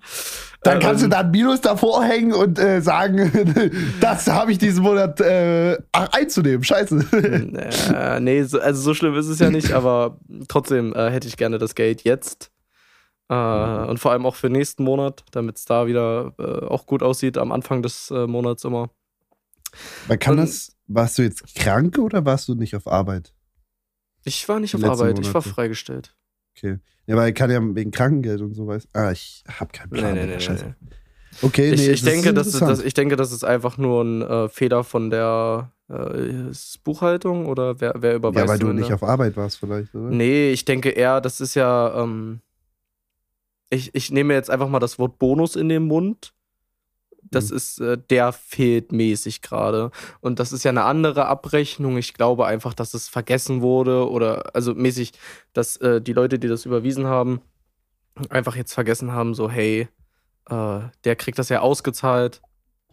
Dann kannst du Ähm, da ein Minus davor hängen und äh, sagen, [LAUGHS] das habe ich diesen Monat äh, einzunehmen. Scheiße. Äh, nee, so, also so schlimm ist es ja nicht, aber trotzdem äh, hätte ich gerne das Geld jetzt. Äh, und vor allem auch für nächsten Monat, damit es da wieder äh, auch gut aussieht am Anfang des Monats immer. Man kann Und- das, warst du jetzt krank oder warst du nicht auf Arbeit? Ich war nicht auf Arbeit, ich war Monate. freigestellt. Okay. Ja, weil kann ja wegen Krankengeld und so weiß. Ah, ich hab keinen Nee, Plan. nee, Digga, nee, Scheiße. nee. Okay, Ich, nee, ich, denke, ist das ist, das, ich denke, das ist einfach nur ein äh, Fehler von der äh, Buchhaltung oder wer, wer überweist Ja, weil du mir nicht auf Arbeit warst vielleicht, oder? Nee, ich denke eher, das ist ja. Ähm, ich, ich nehme jetzt einfach mal das Wort Bonus in den Mund. Das Mhm. ist, äh, der fehlt mäßig gerade. Und das ist ja eine andere Abrechnung. Ich glaube einfach, dass es vergessen wurde oder, also mäßig, dass äh, die Leute, die das überwiesen haben, einfach jetzt vergessen haben, so, hey, äh, der kriegt das ja ausgezahlt.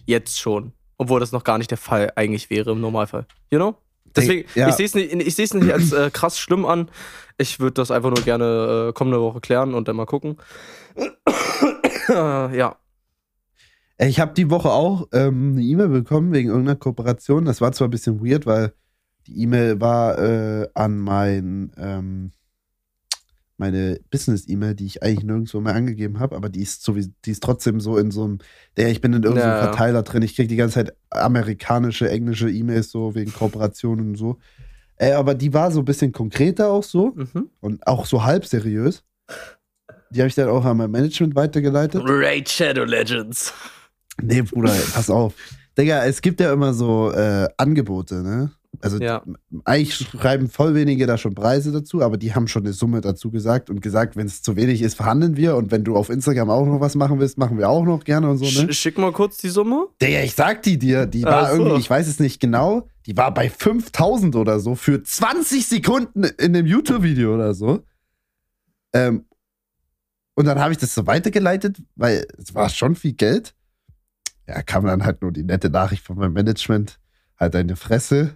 Jetzt schon. Obwohl das noch gar nicht der Fall eigentlich wäre im Normalfall. You know? Deswegen, ja. ich sehe es nicht, ich seh's nicht als äh, krass schlimm an. Ich würde das einfach nur gerne äh, kommende Woche klären und dann mal gucken. äh, [COUGHS] ja. Ey, Ich habe die Woche auch ähm, eine E-Mail bekommen wegen irgendeiner Kooperation. Das war zwar ein bisschen weird, weil die E-Mail war äh, an mein, ähm, meine Business-E-Mail, die ich eigentlich nirgendwo mehr angegeben habe, aber die ist, so die ist trotzdem so in so einem, der ich bin in irgendeinem Ja. Verteiler drin. Ich kriege die ganze Zeit amerikanische, englische E-Mails so wegen Kooperationen und so. Ey, aber die war so ein bisschen konkreter auch so Mhm. und auch so halb seriös. Die habe ich dann auch an mein Management weitergeleitet. Raid Shadow Legends. Nee, Bruder, pass auf. Digga, es gibt ja immer so äh, Angebote, ne? Also Ja. eigentlich schreiben voll wenige da schon Preise dazu, aber die haben schon eine Summe dazu gesagt und gesagt, wenn es zu wenig ist, verhandeln wir und wenn du auf Instagram auch noch was machen willst, machen wir auch noch gerne und so, ne? Sch schick mal kurz die Summe. Digga, ich sag die dir, die war so. irgendwie, ich weiß es nicht genau, die war bei 5000 oder so für 20 Sekunden in dem YouTube-Video oder so. Ähm, und dann habe ich das so weitergeleitet, weil es war schon viel Geld. Ja, kam dann halt nur die nette Nachricht von meinem Management. Halt deine Fresse.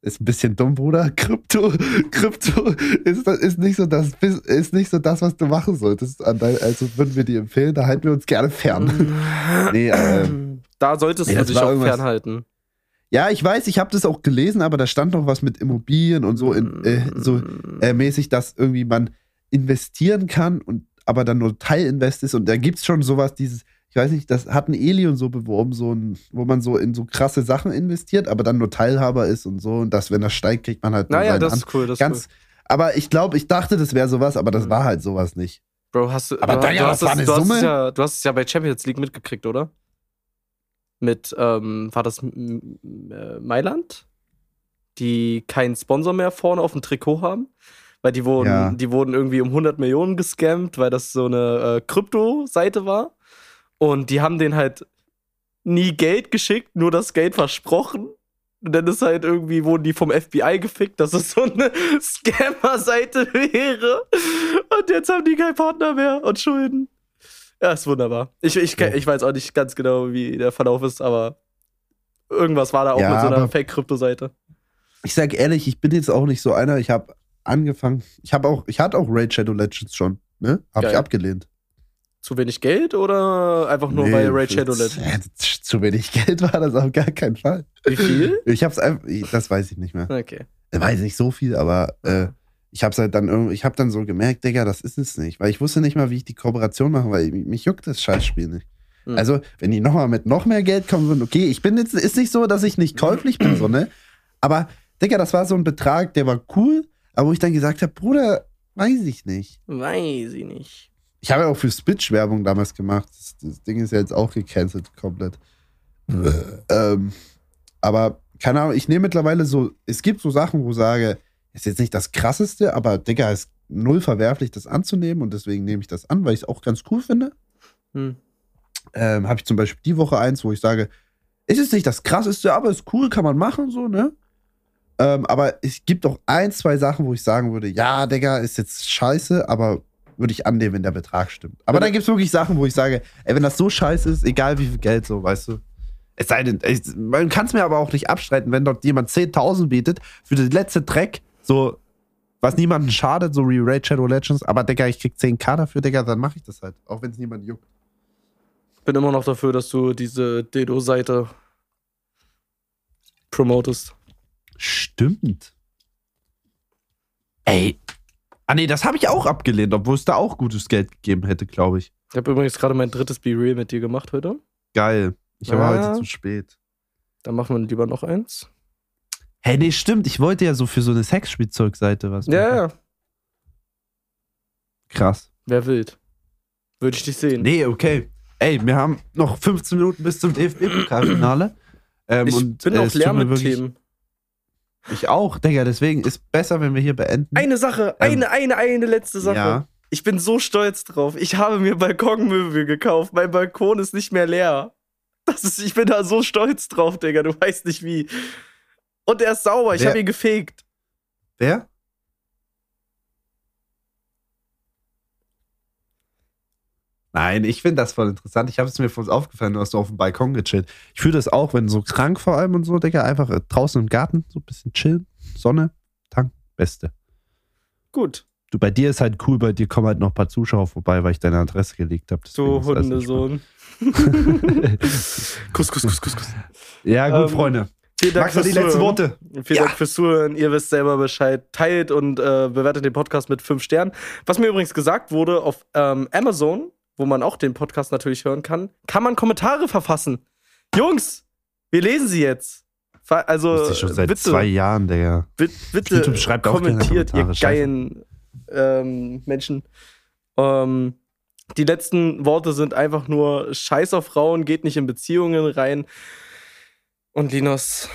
Ist ein bisschen dumm, Bruder. [LAUGHS] Krypto, Krypto ist, ist, nicht so das, ist nicht so das, was du machen solltest. Also würden wir dir empfehlen, da halten wir uns gerne fern. [LAUGHS] Nee, ähm, [CLEARS THROAT] da solltest nee, du dich auch irgendwas- fernhalten. Ja, ich weiß, ich habe das auch gelesen, aber da stand noch was mit Immobilien und so, in, äh, so äh, mäßig, dass irgendwie man investieren kann und aber dann nur Teilinvest ist und da gibt's schon sowas, dieses, ich weiß nicht, das hat ein Eli und so beworben, so ein, wo man so in so krasse Sachen investiert, aber dann nur Teilhaber ist und so und dass, wenn das steigt, kriegt man halt Naja, das An- ist cool. Das ist ganz, cool. aber ich glaube, ich dachte, das wäre sowas, aber das Mhm. war halt sowas nicht. Bro, hast du, Aber du, du, das hast war eine du, hast es Summe. ja, du hast es ja bei Champions League mitgekriegt, oder? Mit, ähm, war das äh, Mailand? Die keinen Sponsor mehr vorne auf dem Trikot haben? Weil die wurden, Ja. die wurden irgendwie um 100 Millionen gescammt, weil das so eine äh, Krypto-Seite war. Und die haben denen halt nie Geld geschickt, nur das Geld versprochen. Und dann ist halt irgendwie, wurden die vom FBI gefickt, dass es so eine [LAUGHS] Scammer-Seite wäre. Und jetzt haben die keinen Partner mehr und Schulden. Ja, ist wunderbar. Ich, ich, ich weiß auch nicht ganz genau, wie der Verlauf ist, aber irgendwas war da auch Ja, mit so einer Fake-Krypto-Seite. Ich sag ehrlich, ich bin jetzt auch nicht so einer, ich habe angefangen, ich habe auch, ich hatte auch Raid Shadow Legends schon, ne? Habe ich abgelehnt. Zu wenig Geld oder einfach nur bei Raid Shadow das- Legends? [LAUGHS] Zu wenig Geld war das auf gar keinen Fall. Wie viel? [LAUGHS] Ich hab's einfach, das weiß ich nicht mehr. Okay. Ich weiß nicht so viel, aber äh, ich hab's halt dann irgendwie, ich hab dann so gemerkt, Digga, das ist es nicht. Weil ich wusste nicht mal, wie ich die Kooperation mache, weil mich, mich juckt das Scheißspiel nicht. Hm. Also, wenn die nochmal mit noch mehr Geld kommen würden, okay, ich bin jetzt, ist nicht so, dass ich nicht käuflich bin, so, ne? Aber, Digga, das war so ein Betrag, der war cool, aber wo ich dann gesagt habe, Bruder, weiß ich nicht. Weiß ich nicht. Ich habe ja auch für Spitch Werbung damals gemacht. Das, das Ding ist ja jetzt auch gecancelt komplett. Ähm, aber keine Ahnung, ich nehme mittlerweile so, es gibt so Sachen, wo ich sage, ist jetzt nicht das krasseste, aber Digga, ist null verwerflich, das anzunehmen und deswegen nehme ich das an, weil ich es auch ganz cool finde. Hm. Ähm, habe ich zum Beispiel die Woche eins, wo ich sage, ist es nicht das krasseste, aber ist cool, kann man machen, so, ne? Ähm, aber es gibt auch ein, zwei Sachen, wo ich sagen würde, ja, Digga, ist jetzt scheiße, aber würde ich annehmen, wenn der Betrag stimmt. Aber dann gibt es wirklich Sachen, wo ich sage, ey, wenn das so scheiße ist, egal wie viel Geld, so, weißt du. Es sei denn, ich, man kann es mir aber auch nicht abstreiten, wenn dort jemand 10.000 bietet für den letzten Track, so, was niemanden schadet, so wie Raid Shadow Legends, aber Digga, ich krieg 10k dafür, Digga, dann mache ich das halt, auch wenn es niemand juckt. Bin immer noch dafür, dass du diese Dedo-Seite promotest. Stimmt. Ey. Ah nee, das habe ich auch abgelehnt, obwohl es da auch gutes Geld gegeben hätte, glaube ich. Ich habe übrigens gerade mein drittes Be Real mit dir gemacht heute. Geil. Ich war Ja. heute zu spät. Dann machen wir lieber noch eins. Hey, nee, stimmt. Ich wollte ja so für so eine Sexspielzeugseite was Ja, machen. ja. Krass. Wer wild. Würde ich dich sehen. Nee, okay. Ey, wir haben noch 15 Minuten bis zum DFB-Pokalfinale. Ähm, ich und, bin äh, tut leer mit Themen. Ich auch, Digga. Deswegen ist besser, wenn wir hier beenden. Eine Sache, Ähm, eine, eine, eine letzte Sache. Ja. Ich bin so stolz drauf. Ich habe mir Balkonmöbel gekauft. Mein Balkon ist nicht mehr leer. Das ist, ich bin da so stolz drauf, Digga. Du weißt nicht wie. Und er ist sauber. Ich habe ihn gefegt. Wer? Nein, ich finde das voll interessant. Ich habe es mir voll aufgefallen, du hast auf dem Balkon gechillt. Ich fühle das auch, wenn so krank vor allem und so, Digga, einfach äh, draußen im Garten so ein bisschen chillen, Sonne, Tank, Beste. Gut. Du, bei dir ist halt cool, bei dir kommen halt noch ein paar Zuschauer vorbei, weil ich deine Adresse gelegt habe. Du Hundesohn. [LAUGHS] Kuss, Kuss, Kuss, Kuss, Kuss. Ja, gut, Ähm, Freunde. Vielen Dank Max, noch die fürs letzten Zuhören. Worte. Vielen Ja. Dank fürs Zuhören. Ihr wisst selber Bescheid. Teilt und äh, bewertet den Podcast mit fünf Sternen. Was mir übrigens gesagt wurde, auf ähm, Amazon, wo man auch den Podcast natürlich hören kann, kann man Kommentare verfassen. Jungs, wir lesen sie jetzt. Also, Das ist schon seit bitte, zwei Jahren, Digga. bi- bitte YouTube schreibt kommentiert, ihr geilen ähm, Menschen. Ähm, die letzten Worte sind einfach nur Scheiß auf Frauen, geht nicht in Beziehungen rein. Und Linus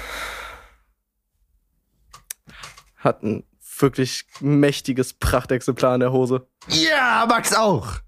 hat ein wirklich mächtiges Prachtexemplar in der Hose. Ja, Max auch.